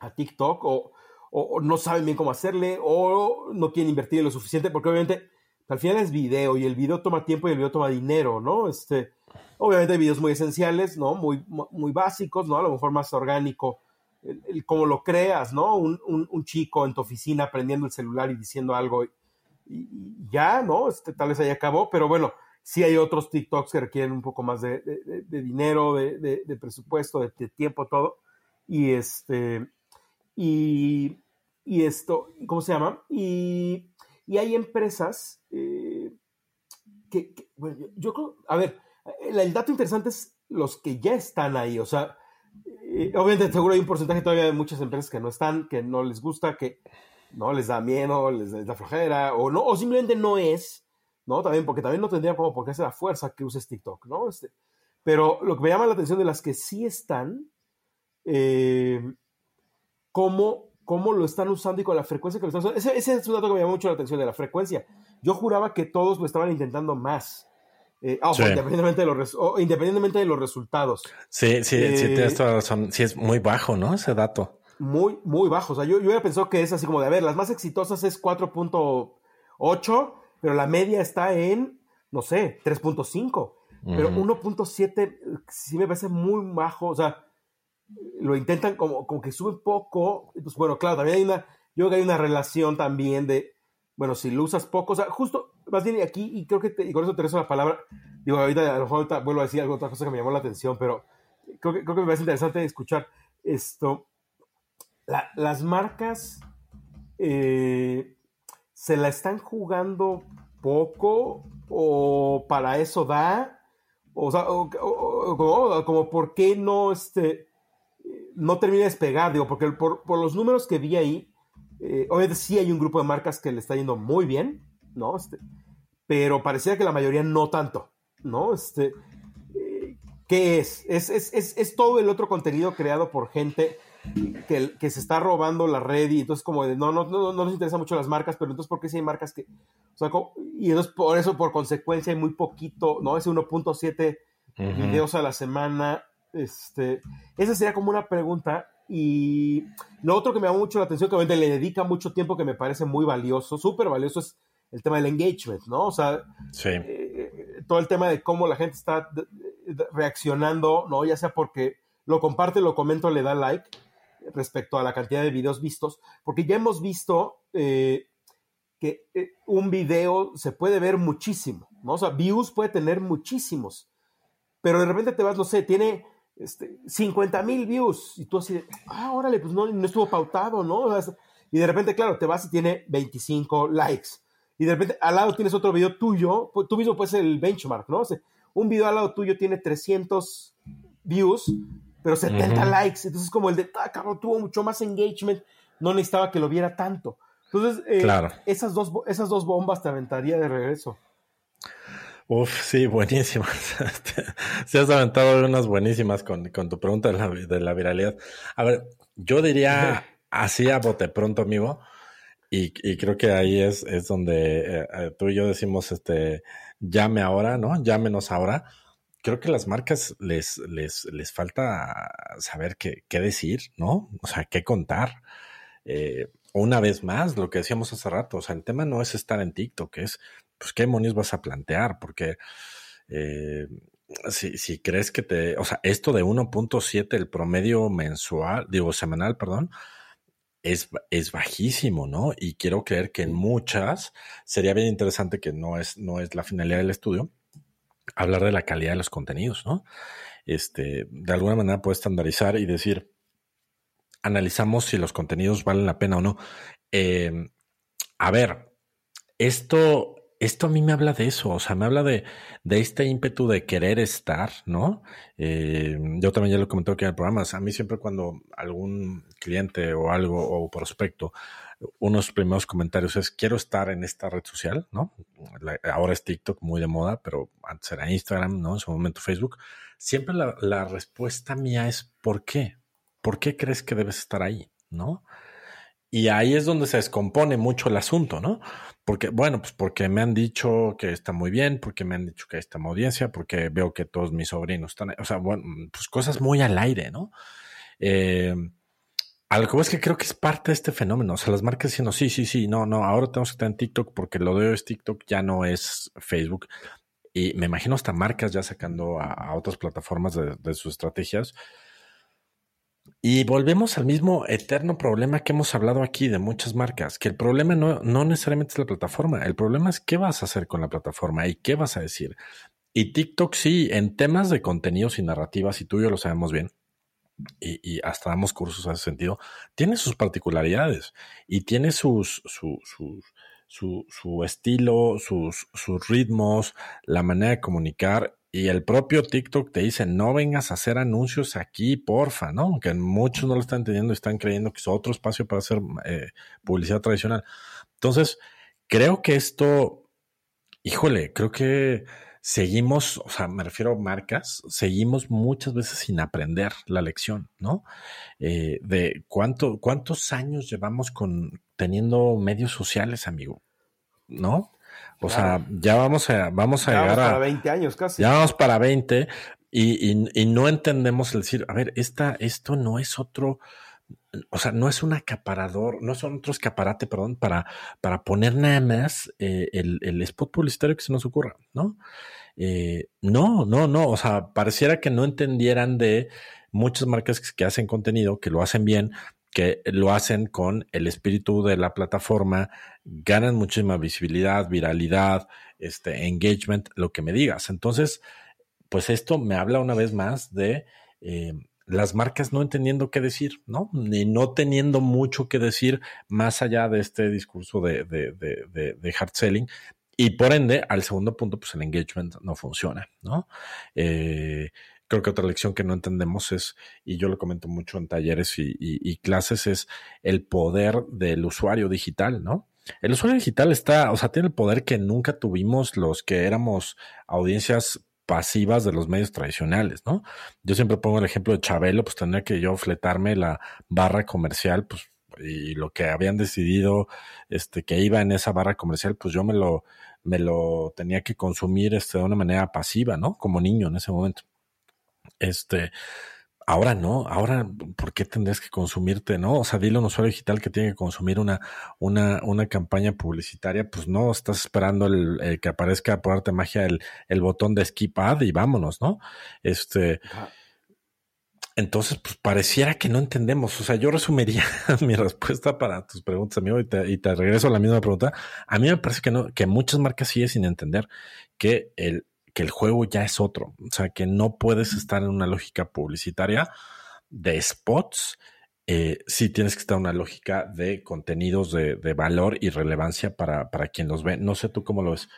a TikTok o, o, no saben bien cómo hacerle o no quieren invertir lo suficiente, porque obviamente al final es video y el video toma tiempo y el video toma dinero, ¿no? Este, obviamente hay videos muy esenciales, ¿no? Muy, muy básicos, ¿no? A lo mejor más orgánico, el, cómo lo creas, ¿no? Un, un, chico en tu oficina prendiendo el celular y diciendo algo y, ya, ¿no? Este, tal vez ahí acabó, pero bueno, sí hay otros TikToks que requieren un poco más de, de, dinero, de, presupuesto, de, tiempo, todo. Y este, y, y esto, ¿cómo se llama? Y, y hay empresas eh, que, bueno, yo creo, a ver, el, dato interesante es los que ya están ahí, o sea, obviamente seguro hay un porcentaje todavía de muchas empresas que no están, que no les gusta, que no les da miedo, les, da flojera, o no, o simplemente no es, ¿no? También, porque también no tendría como por qué hacer la fuerza que uses TikTok, ¿no? Este, pero lo que me llama la atención de las que sí están, eh, cómo, cómo, lo están usando y con la frecuencia que lo están usando. Ese, es un dato que me llama mucho la atención de la frecuencia. Yo juraba que todos lo estaban intentando más. Eh, ah, independientemente, de los independientemente de los resultados. Sí, sí, sí, eh, tienes toda razón. Sí, es muy bajo, ¿no? Ese dato. Muy, muy bajo. O sea, yo, yo hubiera pensado que es así como de, a ver, las más exitosas es 4.8, pero la media está en, no sé, 3.5. Pero 1.7 sí me parece muy bajo. O sea, lo intentan como, como que sube poco. Pues bueno, claro, también hay una, yo creo que hay una relación también de, bueno, si lo usas poco, o sea, justo, más bien aquí, y creo que, y con eso te rezo la palabra, digo, ahorita vuelvo a decir algo, otra cosa que me llamó la atención, pero creo que, creo que me parece interesante escuchar esto. las marcas eh, se la están jugando poco o para eso da, o sea, como, por qué no, este, no termina de despegar, digo, porque por, por los números que vi ahí, eh, obviamente sí hay un grupo de marcas que le está yendo muy bien, ¿no? Este, pero parecía que la mayoría no tanto, ¿no? Este, eh, ¿Qué es? Es, es, es? es, todo el otro contenido creado por gente que, que, se está robando la red y entonces como de, no, no, no, no les interesa mucho las marcas, pero entonces ¿por qué si hay marcas que... O sea, y entonces por eso, por consecuencia, hay muy poquito, ¿no? Ese 1.7 videos a la semana. Este, esa sería como una pregunta y lo otro que me llama mucho la atención, que obviamente le dedica mucho tiempo, que me parece muy valioso, súper valioso, es el tema del engagement, ¿no? O sea, eh, todo el tema de cómo la gente está reaccionando, ¿no? Ya sea porque lo comparte, lo comento, le da like respecto a la cantidad de videos vistos, porque ya hemos visto eh, que eh, un video se puede ver muchísimo, ¿no? O sea, views puede tener muchísimos, pero de repente te vas, no sé, tiene este, 50 mil views. Y tú así, ah, órale, pues no, no estuvo pautado, ¿no? Y de repente, claro, te vas y tiene 25 likes. Y de repente al lado tienes otro video tuyo, pues, tú mismo puedes el benchmark, ¿no? un video al lado tuyo tiene 300 views, pero 70 likes. Entonces, como el de, ah, cabrón, tuvo mucho más engagement, no necesitaba que lo viera tanto. Entonces, eh, esas, dos, esas dos bombas te aventaría de regreso. Uf, sí, buenísimas. (laughs) Se has aventado unas buenísimas con, tu pregunta de la, viralidad. A ver, yo diría así a bote pronto, amigo, y, creo que ahí es, es donde eh, eh, tú y yo decimos, este, llame ahora, ¿no? Llámenos ahora. Creo que las marcas les, les, les falta saber qué, qué decir, ¿no? O sea, qué contar. Eh, una vez más, lo que decíamos hace rato, o sea, el tema no es estar en TikTok, es pues qué demonios vas a plantear, porque eh, si, si, crees que te, o sea, esto de 1.7, el promedio mensual, digo, semanal, perdón, es, es bajísimo, ¿no? Y quiero creer que en muchas sería bien interesante que no es, no es la finalidad del estudio, hablar de la calidad de los contenidos, ¿no? Este, de alguna manera puede estandarizar y decir, analizamos si los contenidos valen la pena o no. Eh, a ver, esto esto a mí me habla de eso, o sea, me habla de, de este ímpetu de querer estar, ¿no? Eh, yo también ya lo comenté aquí en el programa, a mí siempre cuando algún cliente o algo o prospecto, unos primeros comentarios es, quiero estar en esta red social, ¿no? ahora es TikTok muy de moda, pero antes era Instagram, ¿no? En su momento Facebook. Siempre la, la respuesta mía es, ¿por qué? ¿Por qué crees que debes estar ahí? ¿no? Y ahí es donde se descompone mucho el asunto, ¿no? Porque, bueno, pues porque me han dicho que está muy bien, porque me han dicho que hay esta audiencia, porque veo que todos mis sobrinos están, o sea, bueno, pues cosas muy al aire, ¿no? Eh, algo es que creo que es parte de este fenómeno. O sea, las marcas diciendo, sí, sí, sí, no, no, ahora tenemos que estar en TikTok porque lo de hoy es TikTok, ya no es Facebook. Y me imagino hasta marcas ya sacando a, otras plataformas de, sus estrategias. Y volvemos al mismo eterno problema que hemos hablado aquí de muchas marcas, que el problema no, no necesariamente es la plataforma, el problema es qué vas a hacer con la plataforma y qué vas a decir. Y TikTok sí, en temas de contenidos y narrativas, y tú y yo lo sabemos bien, y, hasta damos cursos en ese sentido, tiene sus particularidades y tiene sus, sus, su, su estilo, sus, sus ritmos, la manera de comunicar. Y el propio TikTok te dice, no vengas a hacer anuncios aquí, porfa, ¿no? Que muchos no lo están entendiendo y están creyendo que es otro espacio para hacer eh, publicidad tradicional. Entonces, creo que esto, híjole, creo que seguimos, o sea, me refiero a marcas, seguimos muchas veces sin aprender la lección, ¿no? Eh, de cuánto, cuántos años llevamos con teniendo medios sociales, amigo, ¿no? O sea, ya vamos a, vamos a llegar vamos para 20 años casi. Ya vamos para 20 y, y, no entendemos el decir, a ver, esta, esto no es otro, o sea, no es un acaparador, no es otro escaparate, perdón, para, para poner nada más eh, el, spot publicitario que se nos ocurra, ¿no? Eh, no, no, no, o sea, pareciera que no entendieran de muchas marcas que, hacen contenido, que lo hacen bien, que lo hacen con el espíritu de la plataforma, ganan muchísima visibilidad, viralidad, este engagement, lo que me digas. Entonces, pues esto me habla una vez más de eh, las marcas no entendiendo qué decir, ¿no? Ni no teniendo mucho que decir más allá de este discurso de, de, de, hard selling. Y por ende, al segundo punto, pues el engagement no funciona, ¿no? Eh, creo que otra lección que no entendemos es, y yo lo comento mucho en talleres y, clases, es el poder del usuario digital, ¿no? El usuario digital está, o sea, tiene el poder que nunca tuvimos los que éramos audiencias pasivas de los medios tradicionales, ¿no? Yo siempre pongo el ejemplo de Chabelo, pues tendría que yo fletarme la barra comercial, pues, y lo que habían decidido, este, que iba en esa barra comercial, pues yo me lo, me lo tenía que consumir, este, de una manera pasiva, ¿no? Como niño en ese momento. Este, Ahora no, ahora, ¿por qué tendrías que consumirte, no? O sea, dile a un usuario digital que tiene que consumir una, una, una campaña publicitaria, pues no, estás esperando el, que aparezca por arte magia el, el, botón de skip ad y vámonos, ¿no? Este. Entonces, pues pareciera que no entendemos. O sea, yo resumiría (laughs) mi respuesta para tus preguntas, amigo, y te, y te regreso a la misma pregunta. A mí me parece que no, que muchas marcas siguen sin entender que el, que el juego ya es otro. O sea, que no puedes estar en una lógica publicitaria de spots. Eh, sí tienes que estar en una lógica de contenidos de, valor y relevancia para, para, quien los ve. No sé tú cómo lo ves.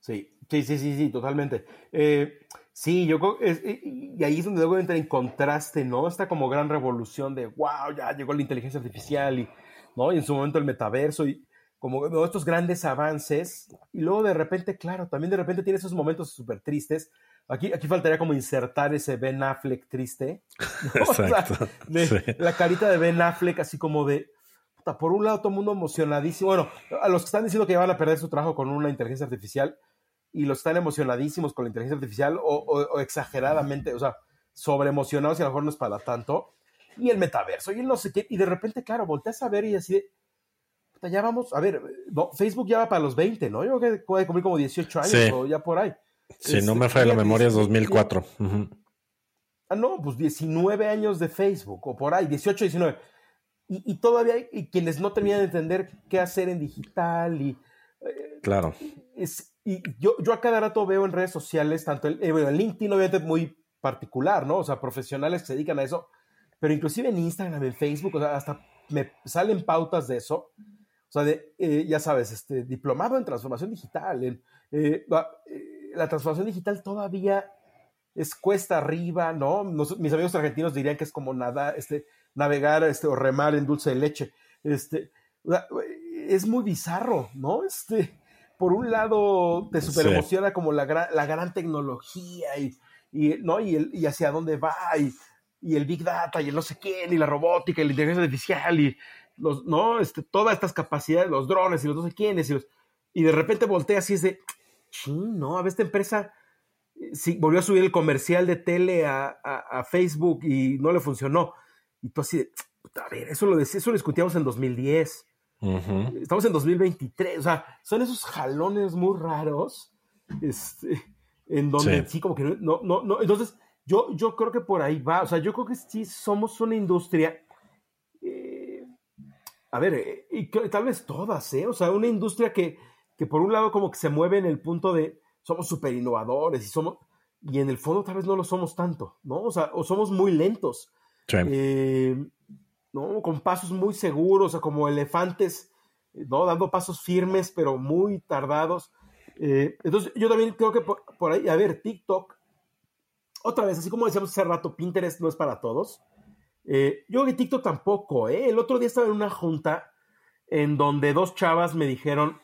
Sí, sí, sí, sí, sí, totalmente. Eh, sí, yo creo, y ahí es donde luego entra en contraste, ¿no? Esta como gran revolución de, wow, ya llegó la inteligencia artificial y, ¿no? Y en su momento el metaverso y, como estos grandes avances, y luego de repente, claro, también de repente tiene esos momentos súper tristes. Aquí, aquí faltaría como insertar ese Ben Affleck triste. (laughs) Exacto. La carita de Ben Affleck así como de, por un lado todo el mundo emocionadísimo, bueno, a los que están diciendo que van a perder su trabajo con una inteligencia artificial, y los están emocionadísimos con la inteligencia artificial, o, exageradamente, o sea, sobreemocionados y a lo mejor no es para tanto, y el metaverso, y el no sé qué, y de repente, claro, volteas a ver y así de, ya vamos, a ver, Facebook ya va para los 20, ¿no? Yo creo que puede cumplir como 18 años o ya por ahí. Si no me falla la memoria, es 2004. Ah, no, pues 19 años de Facebook o por ahí, 18, 19. Y, todavía hay quienes no terminan de entender qué hacer en digital y... Eh, claro. Es, y yo, yo a cada rato veo en redes sociales, tanto el, eh, en LinkedIn obviamente muy particular, ¿no? O sea, profesionales que se dedican a eso, pero inclusive en Instagram, en Facebook, o sea, hasta me salen pautas de eso o sea, de, eh, ya sabes, este, diplomado en transformación digital. En, eh, eh, la transformación digital todavía es cuesta arriba, ¿no? mis amigos argentinos dirían que es como nada, este, navegar este, o remar en dulce de leche. Este, es muy bizarro, ¿no? Este, por un lado te super emociona como la gran, la gran tecnología y, y ¿no? Y, y, hacia dónde va y y el Big Data y el no sé quién y la robótica y la inteligencia artificial y los, ¿no? Este, todas estas capacidades, los drones y los no sé quiénes y, los, y de repente volteas y es de, no, a ver, esta empresa eh, sí, volvió a subir el comercial de tele a, a, Facebook y no le funcionó. Y tú así de, a ver, eso lo, eso lo discutíamos en 2010. Estamos en 2023, o sea, son esos jalones muy raros, este, en donde sí, como que no, no, no, entonces yo, yo creo que por ahí va, o sea, yo creo que sí somos una industria, a ver, eh, y tal vez todas, ¿eh? O sea, una industria que, que por un lado como que se mueve en el punto de somos súper innovadores y somos, y en el fondo tal vez no lo somos tanto, ¿no? O sea, o somos muy lentos. Eh, ¿no? Con pasos muy seguros, o sea, como elefantes, ¿no? Dando pasos firmes, pero muy tardados. Eh, entonces, yo también creo que por, ahí, a ver, TikTok, otra vez, así como decíamos hace rato, Pinterest no es para todos. Eh, yo que TikTok tampoco, ¿eh? El otro día estaba en una junta en donde dos chavas me dijeron,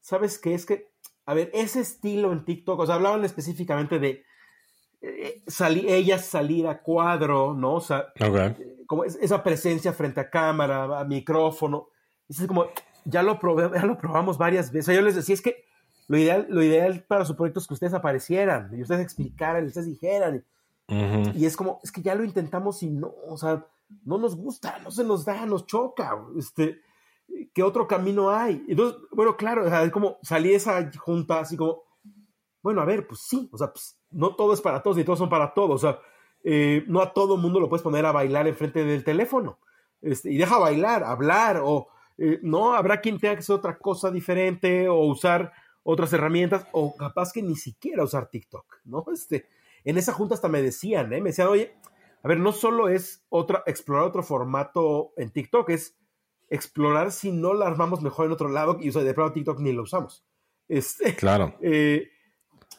¿sabes qué? Es que, a ver, ese estilo en TikTok, o sea, hablaban específicamente de eh, ellas salir a cuadro, ¿no? O sea, como esa presencia frente a cámara, a micrófono. Es como, ya lo, ya lo probamos varias veces. yo les decía, es que lo ideal, lo ideal para su proyecto es que ustedes aparecieran y ustedes explicaran y ustedes dijeran. Y es como, es que ya lo intentamos y no, o sea, no nos gusta, no se nos da, nos choca. Este, ¿Qué otro camino hay? Entonces, bueno, claro, o sea, es como salí esa junta así como, bueno, a ver, pues sí, o sea, pues no todo es para todos ni todos son para todos. O sea, eh, no a todo mundo lo puedes poner a bailar enfrente del teléfono. Este, y deja bailar, hablar, o eh, no, habrá quien tenga que hacer otra cosa diferente, o usar otras herramientas, o capaz que ni siquiera usar TikTok, ¿no? Este, en esa junta hasta me decían, ¿eh? Me decían, oye, a ver, no solo es otra, explorar otro formato en TikTok, es explorar si no la armamos mejor en otro lado, y o sea, de pronto TikTok ni lo usamos. Este, claro. (laughs) Eh,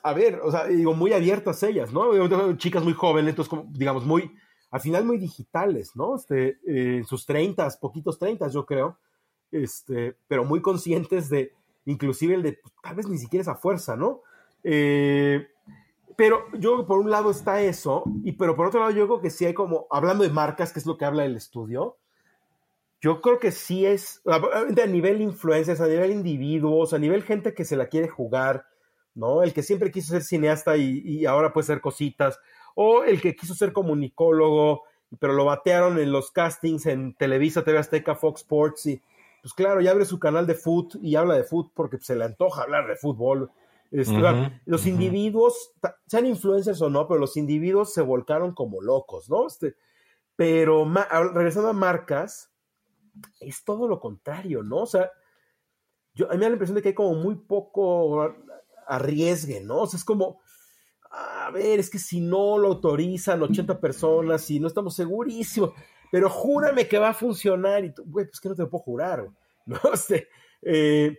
a ver, o sea, digo, muy abiertas ellas, ¿no? Chicas muy jóvenes, entonces, como, digamos, muy, al final muy digitales, ¿no? Este, en sus treintas, poquitos treintas, yo creo, este, pero muy conscientes de, inclusive el de, pues, tal vez ni siquiera esa fuerza, ¿no? Eh, pero yo por un lado está eso, y pero por otro lado yo creo que sí hay como, hablando de marcas, que es lo que habla el estudio, yo creo que sí es, a nivel influencers, a nivel individuos, a nivel gente que se la quiere jugar, ¿no? El que siempre quiso ser cineasta y, ahora puede ser cositas, o el que quiso ser comunicólogo, pero lo batearon en los castings en Televisa, TV Azteca, Fox Sports, y pues claro, ya abre su canal de foot y habla de foot porque se le antoja hablar de fútbol. Este, los individuos, sean influencers o no, pero los individuos se volcaron como locos, ¿no? Este, pero regresando a marcas, es todo lo contrario, ¿no? O sea, yo, a mí me da la impresión de que hay como muy poco arriesgue, ¿no? O sea, es como, a ver, es que si no lo autorizan 80 personas y no estamos segurísimos, pero júrame que va a funcionar y tú, güey, pues que no te lo puedo jurar, (laughs) ¿no? Este, eh,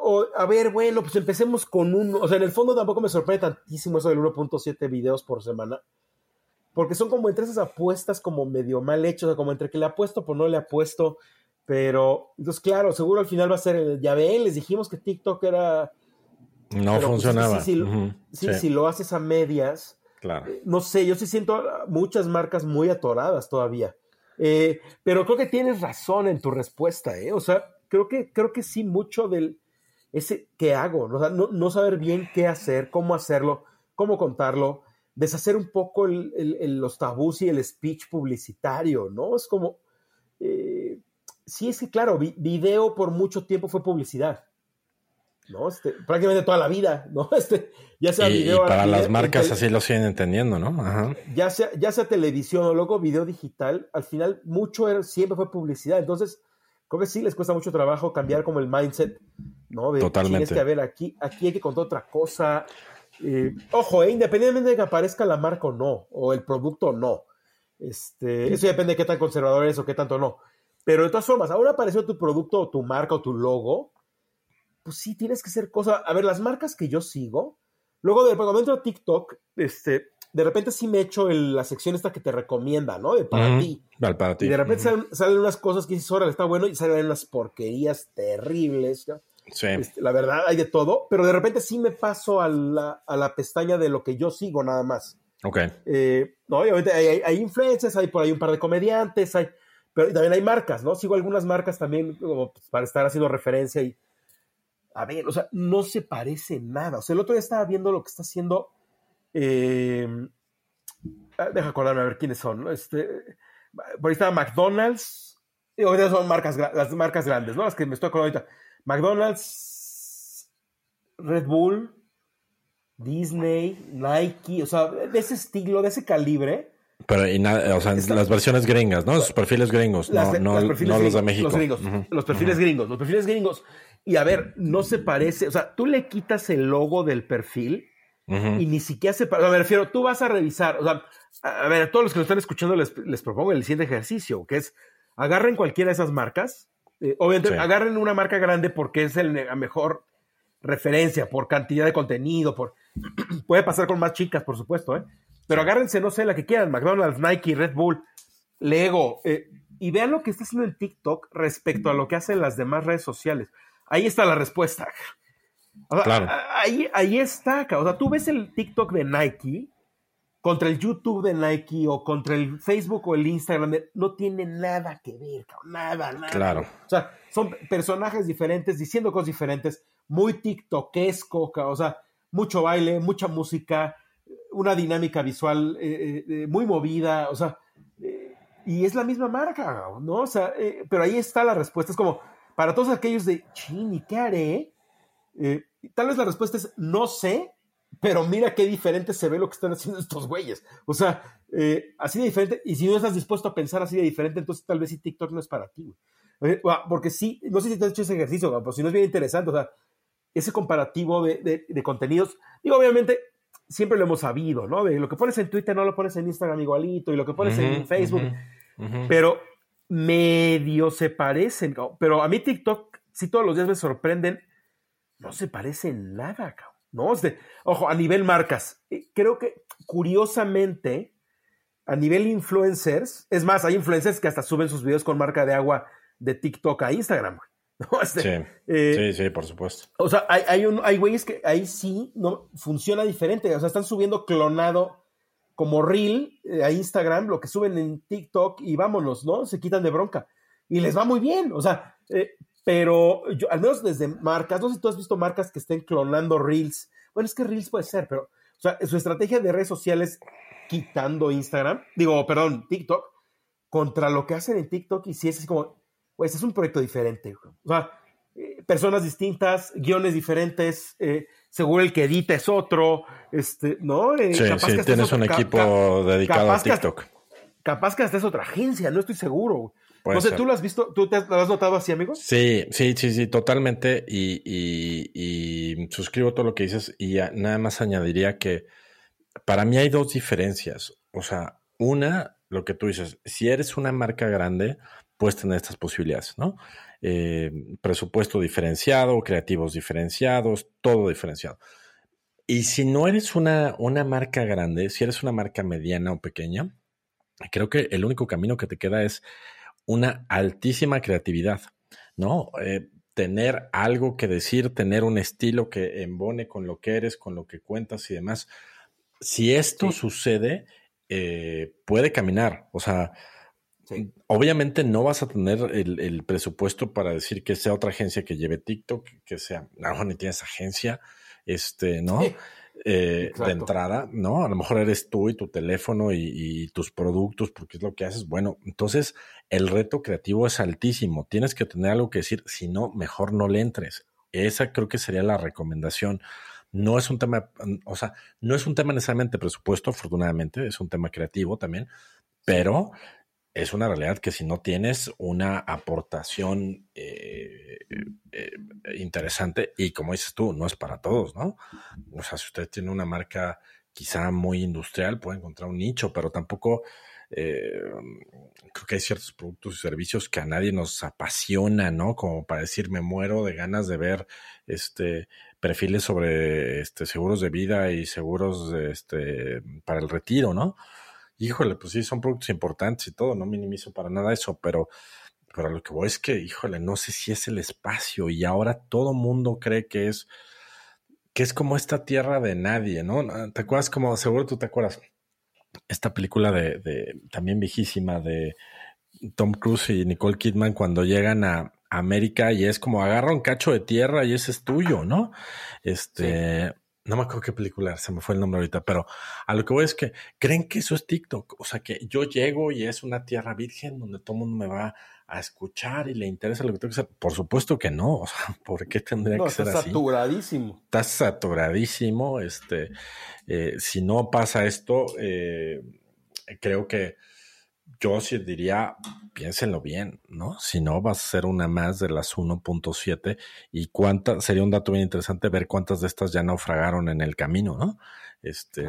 o, a ver, bueno, pues empecemos con uno, o sea, en el fondo tampoco me sorprende tantísimo eso del 1.7 videos por semana, porque son como entre esas apuestas como medio mal hechas, o sea, como entre que le apuesto, pues no le apuesto, pero, entonces, claro, seguro al final va a ser, el, ya ven, les dijimos que TikTok era no pues, funcionaba. sí, si lo haces a medias, claro. Eh, no sé, yo sí siento muchas marcas muy atoradas todavía. Eh, pero creo que tienes razón en tu respuesta, ¿eh? O sea, creo que, creo que sí, mucho del ese qué hago, ¿no? no, saber bien qué hacer, cómo hacerlo, cómo contarlo, deshacer un poco los tabús y el speech publicitario, ¿no? Es como, eh, sí, es que claro, video por mucho tiempo fue publicidad. ¿no? Este, prácticamente toda la vida, ¿no? (laughs) Este, ya sea video. Y para las marcas así lo siguen entendiendo, ¿no? Ajá. Ya sea, ya sea televisión o luego video digital, al final mucho siempre fue publicidad. Entonces, creo que sí les cuesta mucho trabajo cambiar como el mindset, ¿no? De, Totalmente. que, a ver, aquí, aquí hay que contar otra cosa. Eh, ojo, eh, independientemente de que aparezca la marca o no, o el producto o no. Este, eso depende de qué tan conservador es o qué tanto no. Pero de todas formas, ahora apareció tu producto o tu marca o tu logo pues sí, tienes que hacer cosas. A ver, las marcas que yo sigo, luego de cuando entro a TikTok, este, de repente sí me echo la sección esta que te recomienda, ¿no? De para ti. para ti. Y de repente salen, unas cosas que dices, órale, está bueno, y salen unas porquerías terribles. Sí. Este, la verdad, hay de todo, pero de repente sí me paso a la, a la, pestaña de lo que yo sigo nada más. Ok. Eh, no, obviamente hay, hay, hay, influencers, hay por ahí un par de comediantes, hay, pero también hay marcas, ¿no? Sigo algunas marcas también como pues, para estar haciendo referencia y, a ver, o sea, no se parece nada. O sea, el otro día estaba viendo lo que está haciendo, eh, ah, deja acordarme a ver quiénes son, ¿no? Este, por ahí estaba McDonald's, y ahorita son marcas, las marcas grandes, ¿no? Las que me estoy acordando ahorita. McDonald's, Red Bull, Disney, Nike, o sea, de ese estilo, de ese calibre. Pero, y nada, o sea, Está, las versiones gringas, ¿no? Los perfiles gringos, las, no, las perfiles no gringos, los de México. Los, gringos, uh -huh. los perfiles uh -huh. gringos, los perfiles gringos. Y a ver, no se parece, o sea, tú le quitas el logo del perfil uh -huh. y ni siquiera se. Me refiero, tú vas a revisar, o sea, a ver, a todos los que nos están escuchando les, les propongo el siguiente ejercicio, que es agarren cualquiera de esas marcas. Eh, obviamente, sí. agarren una marca grande porque es el, la mejor referencia por cantidad de contenido, por (clears throat) puede pasar con más chicas, por supuesto, ¿eh? Pero agárrense, no sé, la que quieran, McDonald's, Nike, Red Bull, Lego, eh, y vean lo que está haciendo el TikTok respecto a lo que hacen las demás redes sociales. Ahí está la respuesta. (laughs) O sea, claro. ahí, ahí está, o sea, tú ves el TikTok de Nike contra el YouTube de Nike o contra el Facebook o el Instagram, no tiene nada que ver, nada, nada. Claro. O sea, son personajes diferentes diciendo cosas diferentes, muy tiktokesco, o sea, mucho baile, mucha música, una dinámica visual eh, eh, muy movida, o sea, eh, y es la misma marca, ¿no? O sea, eh, pero ahí está la respuesta, es como, para todos aquellos de, chin, ¿y qué haré? Eh, tal vez la respuesta es, no sé, pero mira qué diferente se ve lo que están haciendo (laughs) estos güeyes. O sea, eh, así de diferente, y si no estás dispuesto a pensar así de diferente, entonces tal vez sí TikTok no es para ti, güey. Porque sí, no sé si te has hecho ese ejercicio, pero si no es bien interesante, o sea, ese comparativo de, de, de, contenidos. Digo, obviamente, siempre lo hemos sabido, ¿no? De lo que pones en Twitter no lo pones en Instagram igualito, y lo que pones uh -huh, en Facebook, uh -huh. pero medio se parecen. Pero a mí TikTok, si todos los días me sorprenden, no se parecen nada, cabrón. ¿no? Ojo, a nivel marcas, creo que curiosamente, a nivel influencers, es más, hay influencers que hasta suben sus videos con marca de agua de TikTok a Instagram, (laughs) ¿no? Sí, eh, sí, sí, por supuesto. O sea, hay, hay, un, hay güeyes que ahí sí no funciona diferente, o sea, están subiendo clonado como reel eh, a Instagram, lo que suben en TikTok y vámonos, ¿no? Se quitan de bronca. Y les va muy bien, o sea, eh, pero yo, al menos desde marcas, no sé si tú has visto marcas que estén clonando Reels. Bueno, es que Reels puede ser, pero o sea, su estrategia de redes sociales quitando Instagram, digo, perdón, TikTok, contra lo que hacen en TikTok y si es así como, pues es un proyecto diferente. O sea, eh, personas distintas, guiones diferentes, eh, seguro el que edita es otro, este, ¿no? Eh, sí, capaz sí, que tienes un equipo ca dedicado a TikTok. Que, capaz que hasta es otra agencia, no estoy seguro. Puede no sé, ser. ¿tú lo has visto? ¿Tú te has, lo has notado así, amigos? Sí, sí, sí, sí, totalmente. Y, y, y suscribo todo lo que dices y nada más añadiría que para mí hay dos diferencias. O sea, una, lo que tú dices, si eres una marca grande, puedes tener estas posibilidades, ¿no? Eh, presupuesto diferenciado, creativos diferenciados, todo diferenciado. Y si no eres una, una marca grande, si eres una marca mediana o pequeña, creo que el único camino que te queda es una altísima creatividad, ¿no? Eh, tener algo que decir, tener un estilo que embone con lo que eres, con lo que cuentas y demás. Si esto sí. sucede, eh, puede caminar. O sea, sí. obviamente no vas a tener el, el, presupuesto para decir que sea otra agencia que lleve TikTok, que sea, no, ni tienes agencia, este, ¿no? Sí. Eh, de entrada, ¿no? A lo mejor eres tú y tu teléfono y, y, tus productos, porque es lo que haces. Bueno, entonces el reto creativo es altísimo. Tienes que tener algo que decir, si no, mejor no le entres. Esa creo que sería la recomendación. No es un tema, o sea, no es un tema necesariamente presupuesto, afortunadamente, es un tema creativo también, pero es una realidad que si no tienes una aportación eh, eh, interesante, y como dices tú, no es para todos, ¿no? O sea, si usted tiene una marca quizá muy industrial, puede encontrar un nicho, pero tampoco eh, creo que hay ciertos productos y servicios que a nadie nos apasiona, ¿no? Como para decir, me muero de ganas de ver este perfiles sobre este, seguros de vida y seguros este, para el retiro, ¿no? Híjole, pues sí, son productos importantes y todo, no minimizo para nada eso, pero, pero lo que voy es que, híjole, no sé si es el espacio y ahora todo mundo cree que es, que es como esta tierra de nadie, ¿no? ¿Te acuerdas como, seguro tú te acuerdas, esta película de, también viejísima de Tom Cruise y Nicole Kidman cuando llegan a América y es como agarra un cacho de tierra y ese es tuyo, ¿no? Este, no me acuerdo qué película, se me fue el nombre ahorita, pero a lo que voy es que creen que eso es TikTok, o sea que yo llego y es una tierra virgen donde todo el mundo me va a escuchar y le interesa lo que tengo que hacer. Por supuesto que no, o sea, (laughs) ¿por qué tendría que ser así? Está saturadísimo. Está saturadísimo, este, eh, si no pasa esto, eh, creo que yo sí diría, piénsenlo bien, ¿no? Si no, va a ser una más de las 1.7 y cuántas, sería un dato bien interesante ver cuántas de estas ya naufragaron en el camino, ¿no? Este,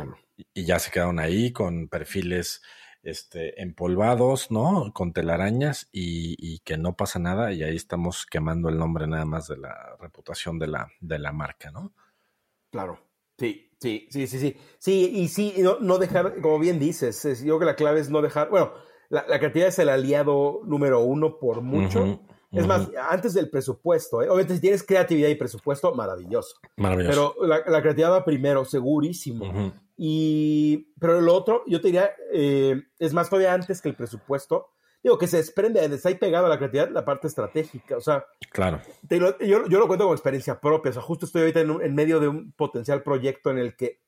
y ya se quedaron ahí con perfiles este, empolvados, ¿no? Con telarañas y, y, que no pasa nada y ahí estamos quemando el nombre nada más de la reputación de la, de la marca, ¿no? Claro, sí, sí, sí, sí, sí. Sí, y sí, no, no dejar, como bien dices, yo creo que la clave es no dejar, bueno, la, creatividad es el aliado número uno por mucho. es más, antes del presupuesto, ¿eh? obviamente si tienes creatividad y presupuesto, maravilloso. Maravilloso. Pero la, creatividad va primero, segurísimo. Y, pero lo otro, yo te diría, eh, es más todavía antes que el presupuesto. Digo, que se desprende, está ahí pegado a la creatividad, la parte estratégica. O sea, claro. yo, yo, lo cuento como experiencia propia. O sea, justo estoy ahorita en, en medio de un potencial proyecto en el que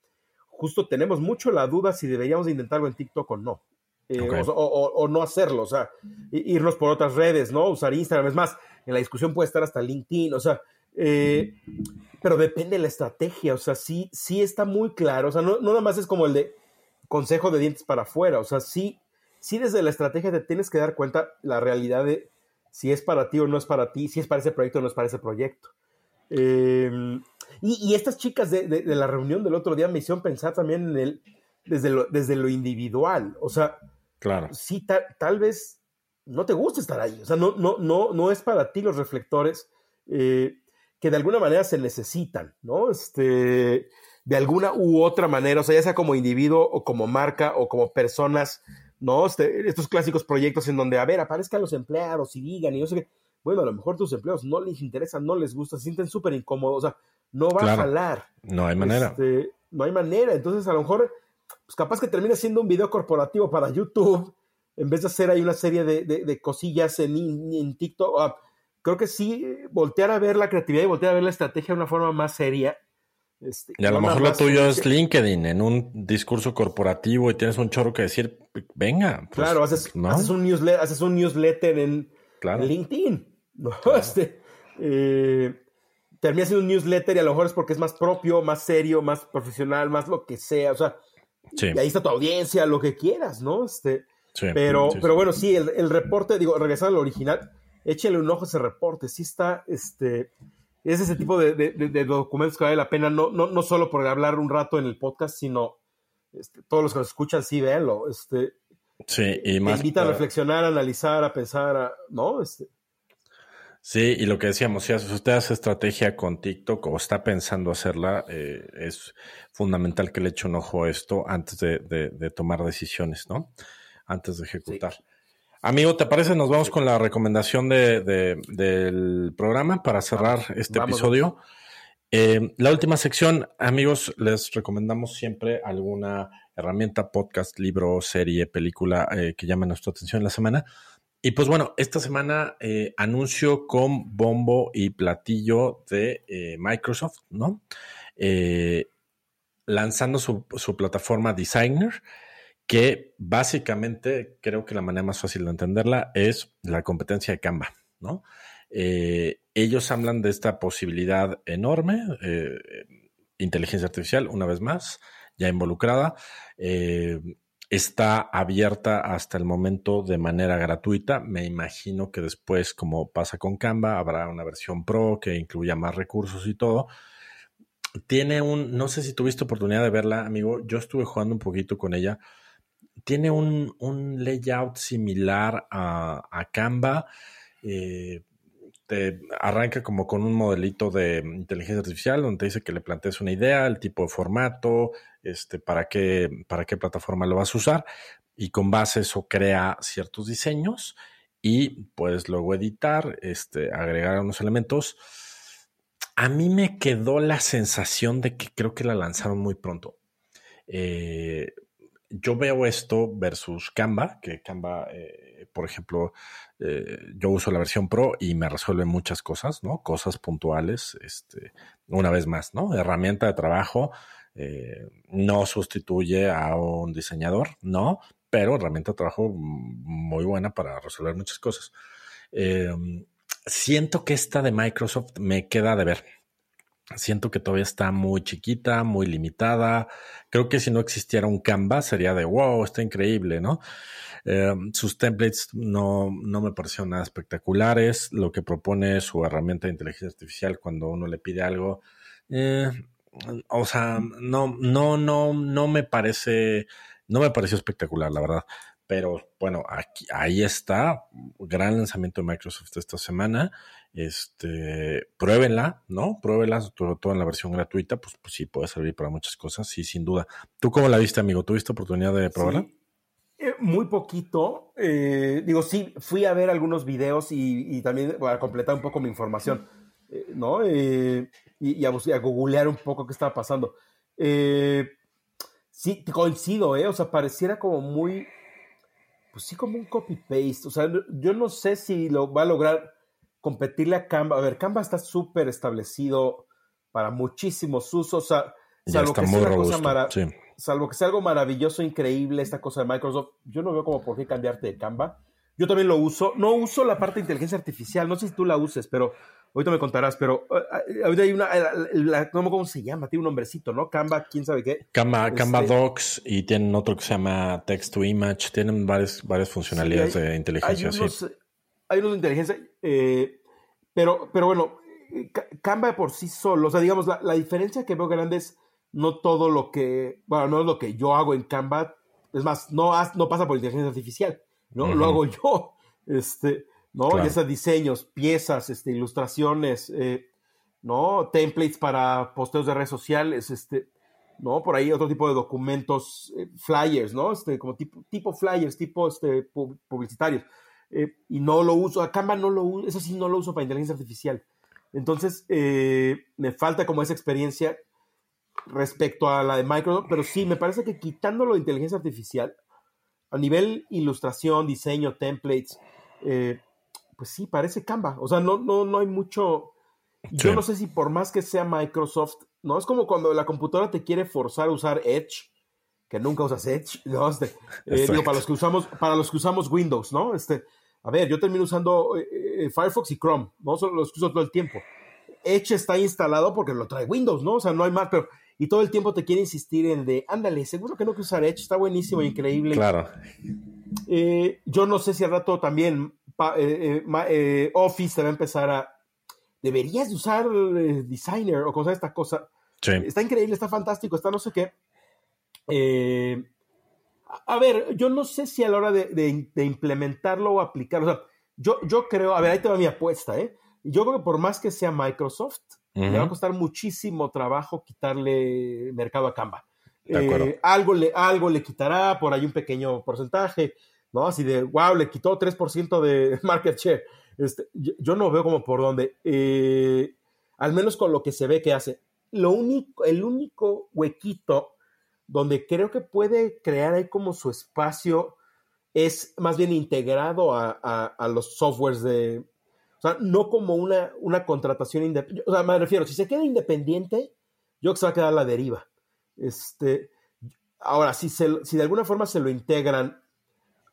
justo tenemos mucho la duda si deberíamos intentarlo en TikTok o no. Eh, o, no hacerlo, o sea, irnos por otras redes, ¿no? Usar Instagram, es más, en la discusión puede estar hasta LinkedIn, o sea, eh, pero depende de la estrategia, o sea, sí, sí está muy claro, o sea, no, nada más es como el de consejo de dientes para afuera, o sea, sí, sí desde la estrategia te tienes que dar cuenta la realidad de si es para ti o no es para ti, si es para ese proyecto o no es para ese proyecto. Em, y, estas chicas de, de, la reunión del otro día me hicieron pensar también en el, desde lo, desde lo individual, o sea, Claro. Sí, tal vez no te gusta estar ahí. O sea, no, no, no, no es para ti los reflectores eh, que de alguna manera se necesitan, ¿no? Este, de alguna u otra manera, o sea, ya sea como individuo o como marca o como personas, ¿no? Este, estos clásicos proyectos en donde, a ver, aparezcan los empleados y digan y no sé qué. Bueno, a lo mejor tus empleados no les interesa, no les gusta, se sienten súper incómodos, o sea, no va a jalar. No hay manera. Este, no hay manera. Entonces, a lo mejor pues capaz que termine siendo un video corporativo para YouTube, en vez de hacer ahí una serie de, cosillas en, en TikTok. Ah, creo que sí, voltear a ver la creatividad y voltear a ver la estrategia de una forma más seria. Este, y a lo mejor lo tuyo es LinkedIn, en un discurso corporativo y tienes un chorro que decir, venga. Pues, claro, haces, un newsletter, haces un newsletter en, LinkedIn. (laughs) Este, eh, termina siendo un newsletter y a lo mejor es porque es más propio, más serio, más profesional, más lo que sea. O sea, y ahí está tu audiencia, lo que quieras, ¿no? Este, pero, pero bueno, sí, el, reporte, digo, regresando al original, échale un ojo a ese reporte. Sí está, este, es ese tipo de, documentos que vale la pena, no, no, no solo por hablar un rato en el podcast, sino este, todos los que nos escuchan, sí, véanlo. Este, sí, y más. Invita a reflexionar, a analizar, a pensar, ¿no? Este, Sí, y lo que decíamos, si usted hace estrategia con TikTok o está pensando hacerla, eh, es fundamental que le eche un ojo a esto antes de, tomar decisiones, ¿no? Antes de ejecutar. Amigo, ¿te parece? Nos vamos con la recomendación del programa para cerrar este episodio. Eh, la última sección, amigos, les recomendamos siempre alguna herramienta, podcast, libro, serie, película eh, que llame nuestra atención en la semana. Y pues bueno, esta semana eh, anuncio con bombo y platillo de eh, Microsoft, ¿no? Eh, lanzando su, plataforma Designer, que básicamente creo que la manera más fácil de entenderla es la competencia de Canva, ¿no? ellos hablan de esta posibilidad enorme, inteligencia artificial, una vez más, ya involucrada está abierta hasta el momento de manera gratuita. Me imagino que después, como pasa con Canva, habrá una versión pro que incluya más recursos y todo. Tiene un, no sé si tuviste oportunidad de verla, amigo. Yo estuve jugando un poquito con ella. Tiene un, layout similar a, Canva. Eh, te arranca como con un modelito de inteligencia artificial donde te dice que le plantees una idea, el tipo de formato, este, para qué, para qué plataforma lo vas a usar y con base eso crea ciertos diseños y puedes luego editar, este, agregar unos elementos. A mí me quedó la sensación de que creo que la lanzaron muy pronto. Eh, yo veo esto versus Canva, que Canva, eh, por ejemplo, eh, yo uso la versión Pro y me resuelve muchas cosas, ¿no? Cosas puntuales, este, una vez más, ¿no? Herramienta de trabajo, eh, no sustituye a un diseñador, no, pero herramienta de trabajo muy buena para resolver muchas cosas. siento que esta de Microsoft me queda de ver Siento que todavía está muy chiquita, muy limitada. Creo que si no existiera un Canva sería de wow, está increíble, ¿no? Em, sus templates no, no me parecieron nada espectaculares. Lo que propone su herramienta de inteligencia artificial cuando uno le pide algo, eh, o sea, no, no, no, no me parece, no me pareció espectacular, la verdad. Pero bueno, aquí, ahí está, gran lanzamiento de Microsoft esta semana este, pruébenla, ¿no? Pruébenla, sobre todo en la versión gratuita, pues, pues sí, puede servir para muchas cosas, sí, sin duda. ¿Tú cómo la viste, amigo? ¿Tuviste oportunidad de probarla? Eh, muy poquito. Eh, digo, sí, fui a ver algunos videos y, también para completar un poco mi información, eh, ¿no? y, y, a, a, googlear un poco qué estaba pasando. sí, coincido, ¿eh? O sea, pareciera como muy, pues sí, como un copy-paste. O sea, yo no sé si lo va a lograr competirle a Canva. A ver, Canva está súper establecido para muchísimos usos. salvo, que sea salvo que sea algo maravilloso, increíble, esta cosa de Microsoft, yo no veo como por qué cambiarte de Canva. Yo también lo uso. No uso la parte de inteligencia artificial. No sé si tú la uses, pero ahorita me contarás. Pero eh, ahorita hay una, ¿cómo se llama? Tiene un nombrecito, ¿no? Canva, quién sabe qué. Canva, Canva este Docs y tienen otro que se llama Text to Image. Tienen varias, varias funcionalidades de inteligencia. Hay unos, hay unos de inteligencia, eh, pero, pero bueno, Canva por sí solo, o sea, digamos, la, diferencia que veo grande es no todo lo que, bueno, no es lo que yo hago en Canva, es más, no, no pasa por inteligencia artificial, ¿no? Lo hago yo, (laughs) este, ¿no? Claro. esos diseños, piezas, este, ilustraciones, eh, ¿no? Templates para posteos de redes sociales, este, ¿no? Por ahí otro tipo de documentos, eh, flyers, ¿no? Este, como tipo, tipo flyers, tipo este, publicitarios. Eh, y no lo uso, a Canva no lo uso, eso sí no lo uso para inteligencia artificial. Entonces, eh, me falta como esa experiencia respecto a la de Microsoft, pero sí, me parece que quitándolo de inteligencia artificial, a nivel ilustración, diseño, templates, eh, pues sí, parece Canva. O sea, no, no, no hay mucho. Yo no sé si por más que sea Microsoft, ¿no? Es como cuando la computadora te quiere forzar a usar Edge, que nunca usas Edge, (laughs) ¿no? Este, digo, para los que usamos, para los que usamos Windows, ¿no? Este, a ver, yo termino usando eh, eh, Firefox y Chrome, no solo los uso todo el tiempo. Edge está instalado porque lo trae Windows, ¿no? O sea, no hay más, pero y todo el tiempo te quiere insistir en de, ándale, seguro que no que usar Edge, está buenísimo, increíble. Claro. Eh, yo no sé si al rato también Office te va a empezar a, deberías de usar Designer o cosas de esta cosa. Sí. Está increíble, está fantástico, está no sé qué. Eh, a ver, yo no sé si a la hora de, implementarlo o aplicarlo, o sea, yo, yo creo, a ver, ahí te va mi apuesta, ¿eh? Yo creo que por más que sea Microsoft, le va a costar muchísimo trabajo quitarle mercado a Canva. Eh, algo, le, algo le quitará, por ahí un pequeño porcentaje, ¿no? Así de, wow, le quitó 3% de (laughs) market share. Este, yo, no veo como por dónde. Eh, al menos con lo que se ve que hace. Lo único, el único huequito donde creo que puede crear ahí como su espacio es más bien integrado a, los softwares de, o sea, no como una, una contratación independiente, o sea, me refiero, si se queda independiente, yo creo que se va a quedar a la deriva. Este, ahora, si, se, si de alguna forma se lo integran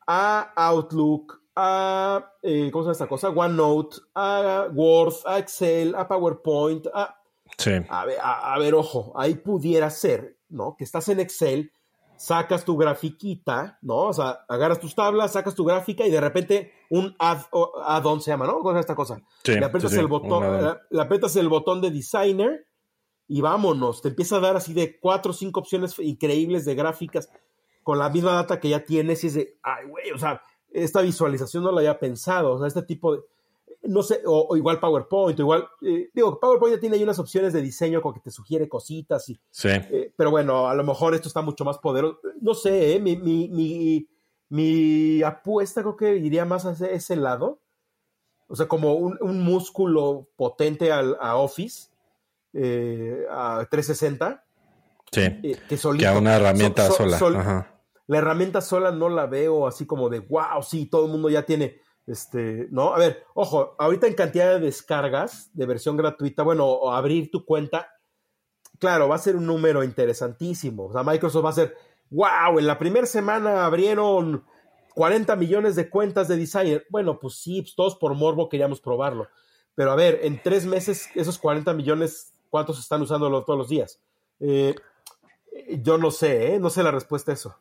a Outlook, a, eh, ¿cómo se llama esta cosa? OneNote, a Word, a Excel, a PowerPoint, a... Sí. A, ver, a ver, ojo, ahí pudiera ser ¿no? Que estás en Excel, sacas tu grafiquita, ¿no? O sea, agarras tus tablas, sacas tu gráfica y de repente un add-on se llama, ¿no? Con esta cosa. le aprietas el botón, le, el botón de designer y vámonos, te empieza a dar así de cuatro o cinco opciones increíbles de gráficas con la misma data que ya tienes y es de, ay, güey, o sea, esta visualización no la había pensado, o sea, este tipo de, no sé, o, igual PowerPoint, o igual, eh, digo, PowerPoint ya tiene ahí unas opciones de diseño como que te sugiere cositas, y, sí. Eh, pero bueno, a lo mejor esto está mucho más poderoso, no sé, eh, mi, mi, mi, mi, apuesta creo que iría más hacia ese lado, o sea, como un, un músculo potente al, a Office, a 360. Sí, que, solito, que a una herramienta sola. la herramienta sola no la veo así como de, wow, sí, todo el mundo ya tiene, este, ¿no? A ver, ojo, ahorita en cantidad de descargas de versión gratuita, bueno, abrir tu cuenta, claro, va a ser un número interesantísimo. O sea, Microsoft va a ser, wow, en la primera semana abrieron 40 millones de cuentas de designer. Bueno, pues sí, pues todos por morbo queríamos probarlo. Pero a ver, en tres meses, esos 40 millones, ¿cuántos están usándolo todos los días? Eh, yo no sé, ¿eh? no sé la respuesta a eso.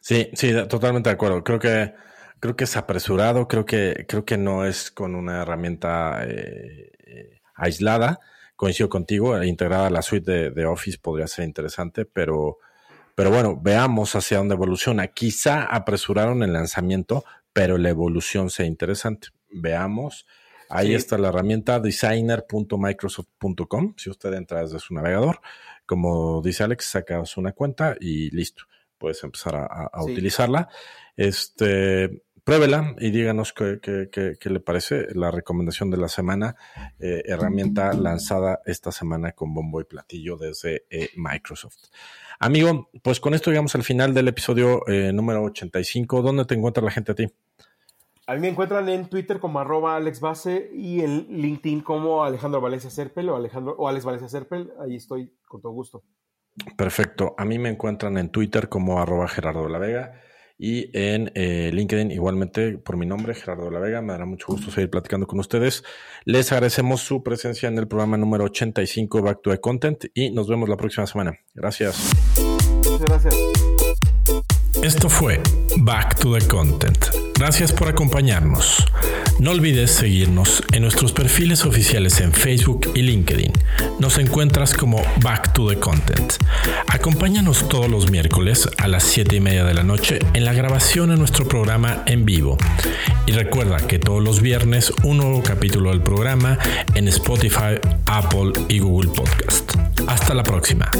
Sí, sí, totalmente de acuerdo. Creo que creo que es apresurado, creo que creo que no es con una herramienta eh, eh, aislada. Coincido contigo, integrada a la suite de, Office podría ser interesante, pero pero bueno, veamos hacia dónde evoluciona. Quizá apresuraron el lanzamiento, pero la evolución sea interesante. Veamos. Ahí está la herramienta designer.microsoft.com. Si usted entra desde su navegador, como dice Alex, sacas una cuenta y listo puedes empezar a, utilizarla. Este, pruébela y díganos qué, le parece la recomendación de la semana, eh, herramienta lanzada esta semana con bombo y platillo desde eh, Microsoft. Amigo, pues con esto llegamos al final del episodio eh, número 85. ¿Dónde te encuentra la gente a ti? A mí me encuentran en Twitter como arroba alexbase y en LinkedIn como Alejandro Valencia Serpel o, Alejandro, o Alex Valencia Serpel. Ahí estoy con todo gusto. Perfecto. A mí me encuentran en Twitter como arroba Gerardo de la Vega y en eh, LinkedIn igualmente por mi nombre, Gerardo de la Vega. Me dará mucho gusto seguir platicando con ustedes. Les agradecemos su presencia en el programa número 85 Back to the Content y nos vemos la próxima semana. Gracias. Muchas gracias. Esto fue Back to the Content. Gracias por acompañarnos. No olvides seguirnos en nuestros perfiles oficiales en Facebook y LinkedIn. Nos encuentras como Back to the Content. Acompáñanos todos los miércoles a las 7 y media de la noche en la grabación de nuestro programa en vivo. Y recuerda que todos los viernes un nuevo capítulo del programa en Spotify, Apple y Google Podcast. Hasta la próxima.